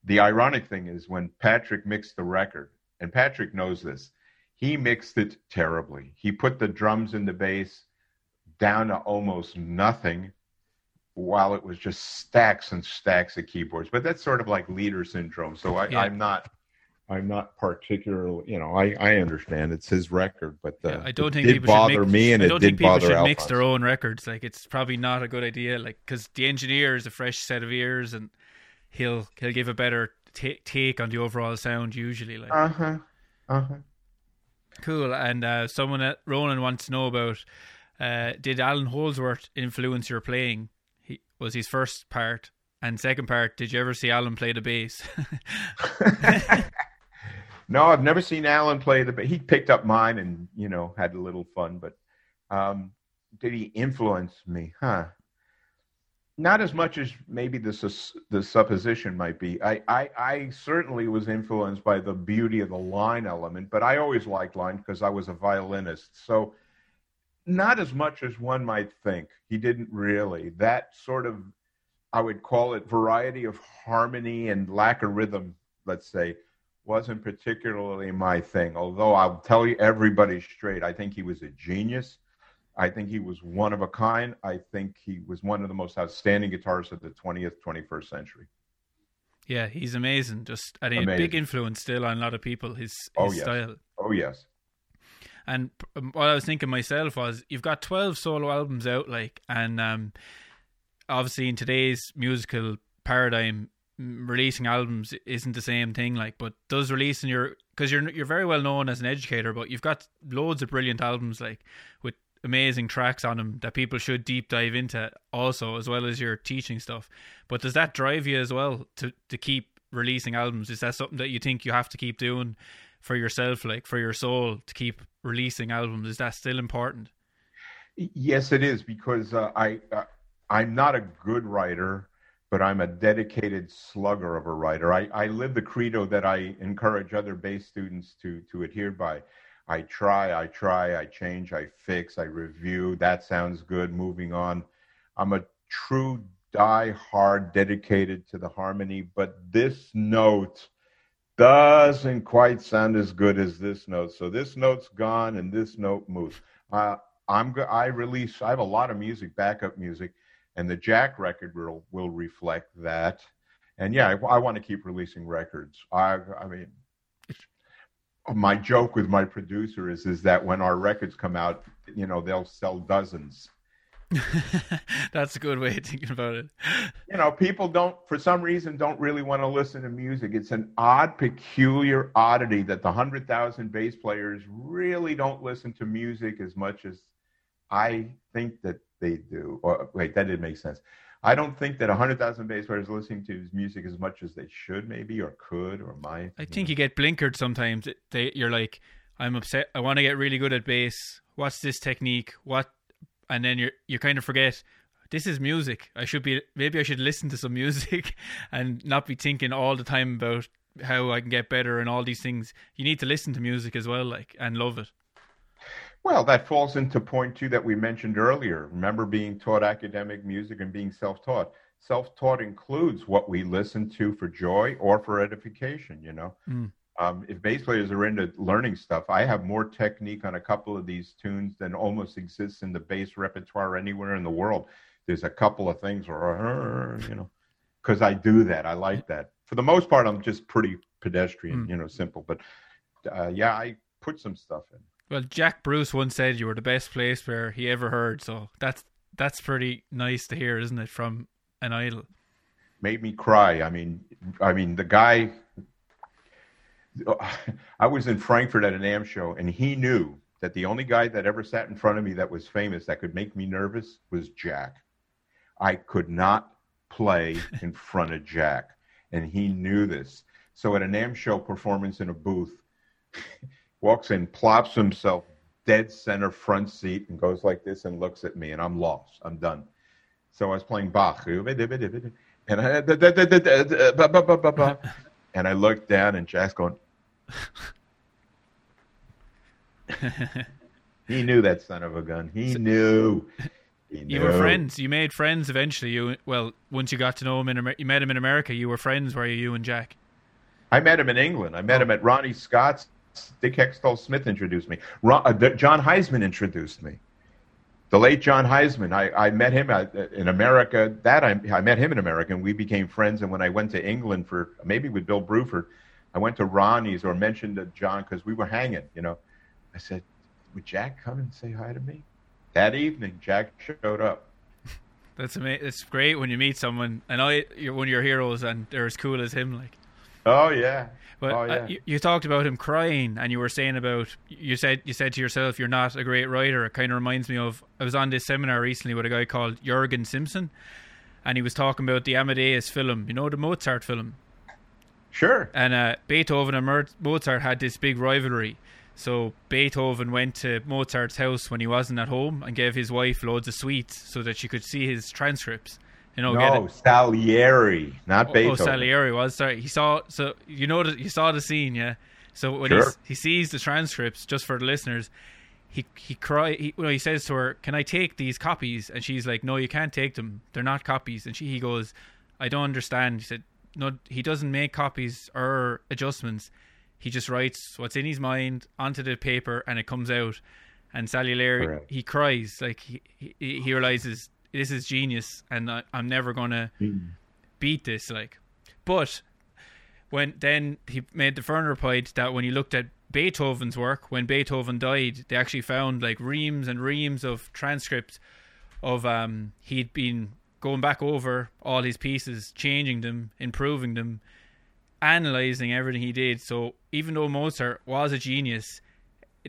the ironic thing is when Patrick mixed the record, and Patrick knows this, he mixed it terribly. He put the drums and the bass down to almost nothing while it was just stacks and stacks of keyboards. But that's sort of like leader syndrome. So I, am not I'm not particularly, you know, I, I understand it's his record, but uh, yeah, I don't think did people bother should me, and I don't it think people should Alphonse. mix their own records. Like it's probably not a good idea. Like because the engineer is a fresh set of ears, and he'll he'll give a better t- take on the overall sound usually. Like uh huh, uh huh. Cool. And uh, someone at Ronan wants to know about uh, did Allan Holdsworth influence your playing? He was his first part. And second part, did you ever see Allan play the bass? no, I've never seen Allan play the bass. He picked up mine and, you know, had a little fun, but um, did he influence me? Huh not as much as maybe the the supposition might be. I, I, I certainly was influenced by the beauty of the line element, but I always liked line because I was a violinist. So not as much as one might think. He didn't really. That sort of I would call it variety of harmony and lack of rhythm let's say, wasn't particularly my thing. Although I'll tell you everybody straight, I think he was a genius. I think he was one of a kind. I think he was one of the most outstanding guitarists of the 20th, 21st century. Yeah, he's amazing. Just I mean, a big influence still on a lot of people. His, his oh, yes. style. Oh yes. And um, what I was thinking myself was, you've got twelve solo albums out, like, and um, obviously in today's musical paradigm, releasing albums isn't the same thing. Like, but does releasing your because you're you're very well known as an educator, but you've got loads of brilliant albums, like with amazing tracks on them that people should deep dive into also as well as your teaching stuff. But does that drive you as well to to keep releasing albums? Is that something that you think you have to keep doing for yourself like for your soul to keep releasing albums? Is that still important? Yes it is because uh, i uh, i'm not a good writer but i'm a dedicated slugger of a writer. I i live the credo that i encourage other bass students to to adhere by I try, I try, I change, I fix, I review. That sounds good. Moving on. I'm a true die hard dedicated to the harmony, but this note doesn't quite sound as good as this note. So this note's gone and this note moves. Uh, I'm go- I release. I have a lot of music, backup music, and the Jack record will will reflect that. And yeah, I, I want to keep releasing records. I I mean, my joke with my producer is is that when our records come out, you know, they'll sell dozens. That's a good way of thinking about it. You know, people don't, for some reason, don't really want to listen to music. It's an odd, peculiar oddity that the hundred thousand bass players really don't listen to music as much as I think that they do. Or wait, that didn't make sense. I don't think that 100,000 bass players are listening to his music as much as they should, maybe, or could, or might. I think know. you get blinkered sometimes. They, you're like, I'm upset. I want to get really good at bass. What's this technique? What? And then you you kind of forget. This is music. I should be maybe I should listen to some music and not be thinking all the time about how I can get better and all these things. You need to listen to music as well, like and love it. Well, that falls into point two that we mentioned earlier. Remember being taught academic music and being self taught. Self taught includes what we listen to for joy or for edification, you know. Mm. Um, if bass players are into learning stuff, I have more technique on a couple of these tunes than almost exists in the bass repertoire anywhere in the world. There's a couple of things where, you know, because I do that. I like that. For the most part, I'm just pretty pedestrian, mm. you know, simple. But uh, yeah, I put some stuff in. Well, Jack Bruce once said you were the best place where he ever heard, so that's that's pretty nice to hear, isn't it, from an idol? Made me cry. I mean, I mean, the guy. I was in Frankfurt at an AM show, and he knew that the only guy that ever sat in front of me that was famous that could make me nervous was Jack. I could not play in front of Jack, and he knew this. So at a AM show performance in a booth walks in, plops himself dead center front seat, and goes like this and looks at me, and I'm lost. I'm done. So I was playing Bach, and I and I looked down, and Jack's going. he knew that son of a gun. He knew. He you were friends. You made friends eventually. You well, once you got to know him in Amer- you met him in America. You were friends, were you? You and Jack. I met him in England. I met oh. him at Ronnie Scott's Dick Heckstall-Smith introduced me. Ron, uh, John Hiseman introduced me. The late John Hiseman. I, I met him at, uh, in America. That I, I met him in America, and we became friends. And when I went to England for maybe with Bill Bruford, I went to Ronnie's or mentioned to John because we were hanging. You know, I said, "Would Jack come and say hi to me?" That evening, Jack showed up. That's amazing. It's great when you meet someone. And know you're one of your heroes, and they're as cool as him. Like, oh yeah, but oh, uh, yeah. uh, you, you, talked about him crying, and you were saying about you said you said to yourself, "You're not a great writer." It kind of reminds me of I was on this seminar recently with a guy called Jurgen Simpson, and he was talking about the Amadeus film. You know the Mozart film. Sure. And uh, Beethoven and Mozart had this big rivalry. So Beethoven went to Mozart's house when he wasn't at home and gave his wife loads of sweets so that she could see his transcripts. You know, no, Salieri, not oh, oh Beethoven. Oh, Salieri was sorry. He saw so you know that you saw the scene, yeah. So when sure. he sees the transcripts, just for the listeners, he he cry. He, he says to her, "Can I take these copies?" And she's like, "No, you can't take them. They're not copies." And she he goes, "I don't understand." He said, no, he doesn't make copies or adjustments. He just writes what's in his mind onto the paper, and it comes out. And Salieri, Correct. he cries like he, he he realizes this is genius, and I, I'm never gonna beat this. Like, but when then he made the further point that when he looked at Beethoven's work, when Beethoven died, they actually found like reams and reams of transcripts of um he'd been going back over all his pieces, changing them, improving them, analyzing everything he did. So even though Mozart was a genius,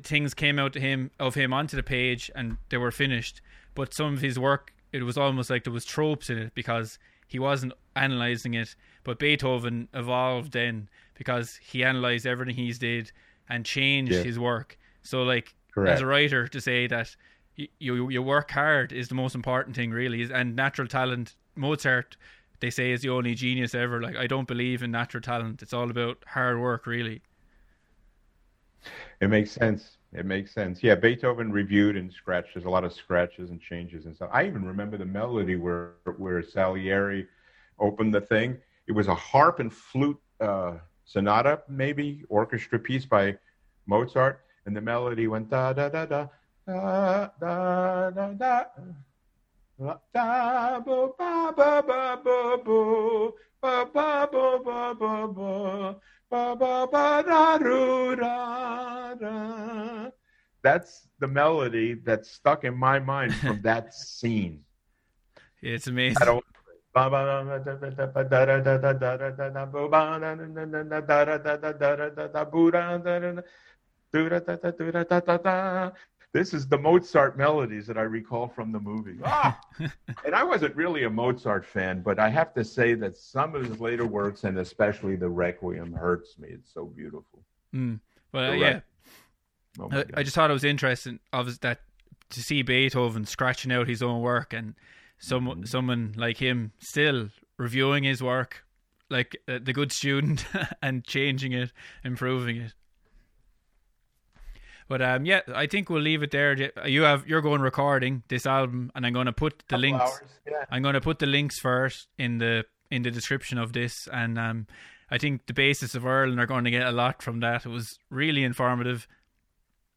things came out to him of him onto the page and they were finished. But some of his work, it was almost like there was tropes in it because he wasn't analyzing it. But Beethoven evolved then because he analyzed everything he's did and changed Yeah. his work. So like Correct. as a writer to say that you, you you work hard is the most important thing really and natural talent Mozart they say is the only genius ever like I don't believe in natural talent it's all about hard work really It makes sense. It makes sense. Yeah, Beethoven reviewed and scratched. There's a lot of scratches and changes and stuff. I even remember the melody where where Salieri opened the thing. It was a harp and flute uh, sonata, maybe orchestra piece by Mozart, and the melody went da da da da da da da da. Da bo ba ba ba bo bo ba ba bo ba ba ba ba ba ba da ru da da. That's the melody that's stuck in my mind from that scene. it's amazing I don't. This is the Mozart melodies that I recall from the movie. Ah! and I wasn't really a Mozart fan, but I have to say that some of his later works, and especially the Requiem, hurts me. It's so beautiful. Mm. Well, uh, yeah. Oh I, I, just thought it was interesting of that to see Beethoven scratching out his own work and some mm-hmm. someone like him still reviewing his work like uh, the good student and changing it improving it but um, yeah, I think we'll leave it there. You have you're going recording this album, and I'm going to put the links. hours, yeah. I'm going to put the links first in the in the description of this, and um, I think the basis of Ireland are going to get a lot from that. It was really informative.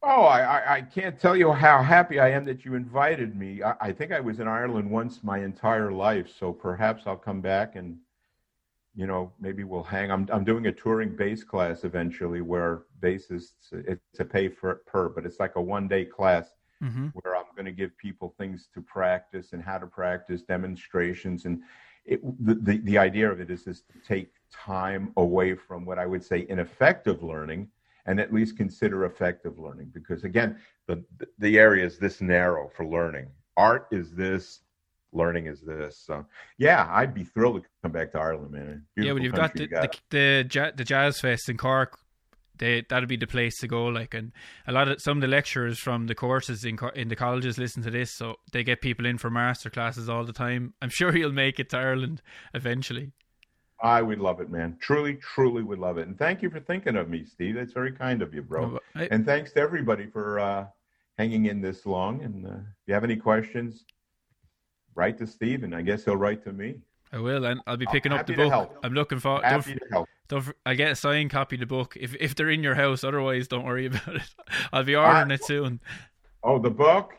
Oh, I, I, can't tell you how happy I am that you invited me. I, I think I was in Ireland once my entire life, so perhaps I'll come back and, you know, maybe we'll hang. I'm I'm doing a touring bass class eventually where bassists it's a pay for per, but it's like a one day class hmm where I'm going to give people things to practice and how to practice demonstrations. And it, the, the the idea of it is just to take time away from what I would say ineffective learning and at least consider effective learning. Because again the the area is this narrow for learning. Art is this learning is this so yeah I'd be thrilled to come back to Ireland man Yeah, Beautiful but you've got the you the, the, the jazz fest in Cork. They that'd be the place to go. Like, and a lot of some of the lecturers from the courses in in the colleges listen to this, so they get people in for master classes all the time. I'm sure you'll make it to Ireland eventually. I would love it man truly truly would love it and thank you for thinking of me Steve that's very kind of you bro I- And thanks to everybody for uh, hanging in this long. And uh, if you have any questions, write to Steve, and I guess he'll write to me. I will, and I'll be picking up the book. I'm looking for. Don't, Happy to help. don't, I'll get a signed copy of the book if if they're in your house. Otherwise, don't worry about it. I'll be ordering I- it soon. Oh, the book.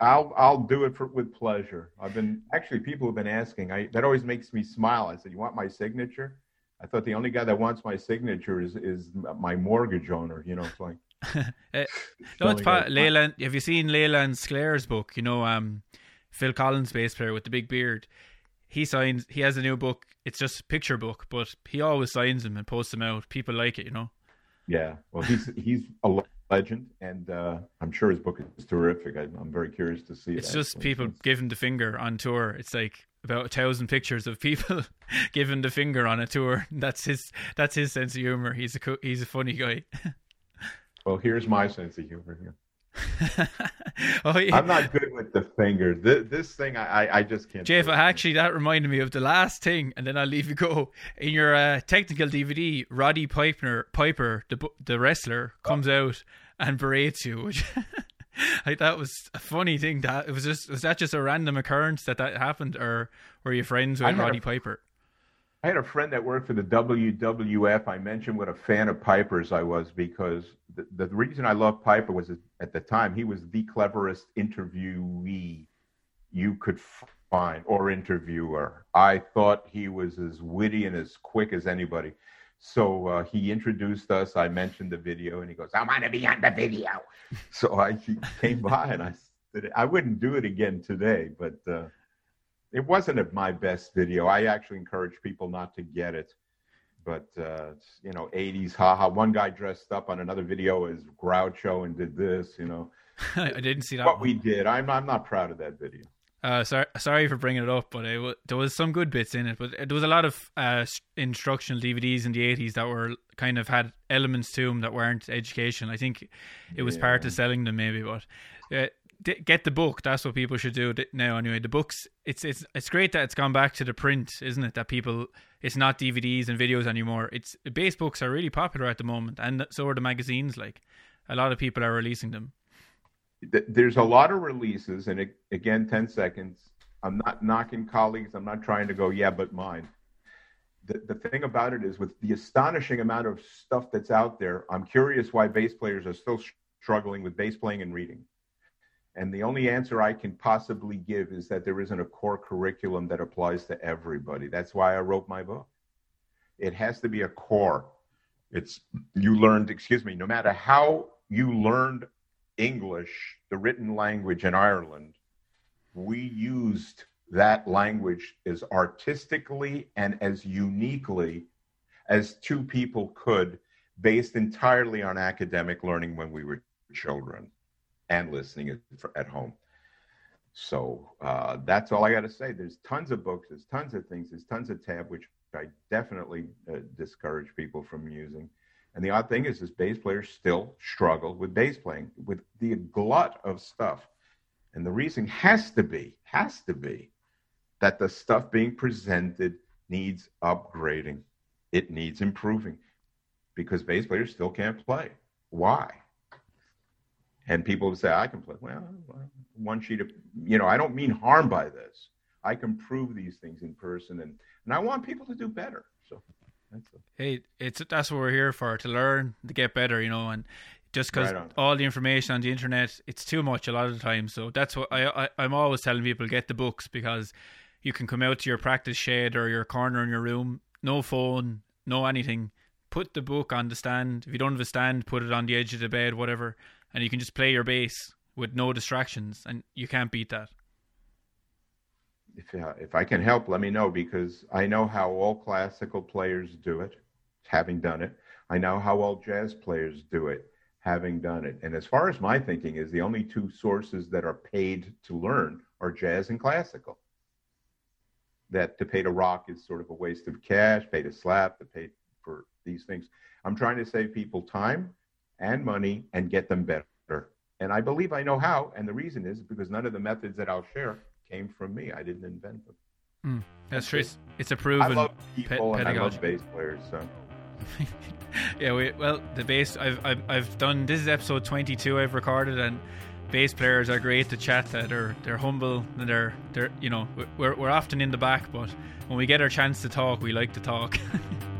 I'll I'll do it for, with pleasure. I've been actually people have been asking. I that always makes me smile. I said, "You want my signature?" I thought the only guy that wants my signature is is my mortgage owner. You know, it's like the No, it's part Leland. Have you seen Leland Sklar's book? You know, um, Phil Collins, bass player with the big beard. He signs. He has a new book. It's just a picture book, but he always signs them and posts them out. People like it, you know. Yeah, well, he's he's a legend, and uh, I'm sure his book is terrific. I, I'm very curious to see it. It's just actually. people giving the finger on tour. It's like about a thousand pictures of people giving the finger on a tour. That's his. That's his sense of humor. He's a he's a funny guy. Well, here's my sense of humor here. oh yeah. I'm not good with the finger. This, this thing, I, I, just can't. Jeff, actually, that reminded me of the last thing, and then I'll leave you go. In your uh, technical DVD, Roddy Piper, Piper, the the wrestler, comes out and berates you. Which like that was a funny thing. That it was just was that just a random occurrence that that happened, or were you friends with Roddy Piper? I had a friend that worked for the WWF. I mentioned what a fan of Piper's I was because the, the reason I loved Piper was at the time he was the cleverest interviewee you could find or interviewer. I thought he was as witty and as quick as anybody. So uh, he introduced us. I mentioned the video, and he goes, "I want to be on the video." so I came by and I said, "I wouldn't do it again today, but." Uh, it wasn't at my best video. I actually encourage people not to get it. But uh, you know, 80s haha. One guy dressed up on another video as Groucho and did this. You know, I didn't see that. What one. we did, I'm I'm not proud of that video. Uh, sorry, sorry for bringing it up, but it, there was some good bits in it. But there was a lot of uh, instructional DVDs in the eighties that were kind of had elements to them that weren't educational. I think it was yeah. part of selling them, maybe. But uh, get the book. That's what people should do now. Anyway, the books. It's it's it's great that it's gone back to the print, isn't it? That people. It's not DVDs and videos anymore. It's bass books are really popular at the moment, and so are the magazines. Like a lot of people are releasing them. There's a lot of releases, and again, ten seconds. I'm not knocking colleagues. I'm not trying to go, yeah, but mine. The, the thing about it is, with the astonishing amount of stuff that's out there, I'm curious why bass players are still struggling with bass playing and reading and the only answer I can possibly give is that there isn't a core curriculum that applies to everybody. That's why I wrote my book. It has to be a core. It's you learned, excuse me, no matter how you learned English, the written language in Ireland, we used that language as artistically and as uniquely as two people could, based entirely on academic learning when we were children and listening at, home. So uh, that's all I got to say. There's tons of books, there's tons of things, there's tons of tab, which I definitely uh, discourage people from using. And the odd thing is, is bass players still struggle with bass playing, with the glut of stuff. And the reason has to be, has to be, that the stuff being presented needs upgrading. It needs improving because bass players still can't play. Why? And people say, I can play. Well, one sheet of, you know, I don't mean harm by this. I can prove these things in person, and and I want people to do better. So, that's a, hey, it's that's what we're here for to learn to get better, you know, and just because right all the information on the internet, it's too much a lot of the time. So that's what I, I I'm always telling people get the books because you can come out to your practice shed or your corner in your room, no phone, no anything. Put the book on the stand. If you don't have a stand, put it on the edge of the bed, whatever and you can just play your bass with no distractions, and you can't beat that. If uh, if I can help, let me know because I know how all classical players do it, having done it. I know how all jazz players do it, having done it. And as far as my thinking is, the only two sources that are paid to learn are jazz and classical. That to pay to rock is sort of a waste of cash, pay to slap, to pay for these things. I'm trying to save people time and money and get them better. And I believe I know how. And the reason is because none of the methods that I'll share came from me. I didn't invent them. Mm, that's true. It's a proven. I love people pe- and I love bass players. So. yeah, we, well, the bass. I've, I've I've done. This is episode twenty two. I've recorded, and bass players are great to chat to. They're they're humble and they're they're you know we're we're often in the back, but when we get our chance to talk, we like to talk.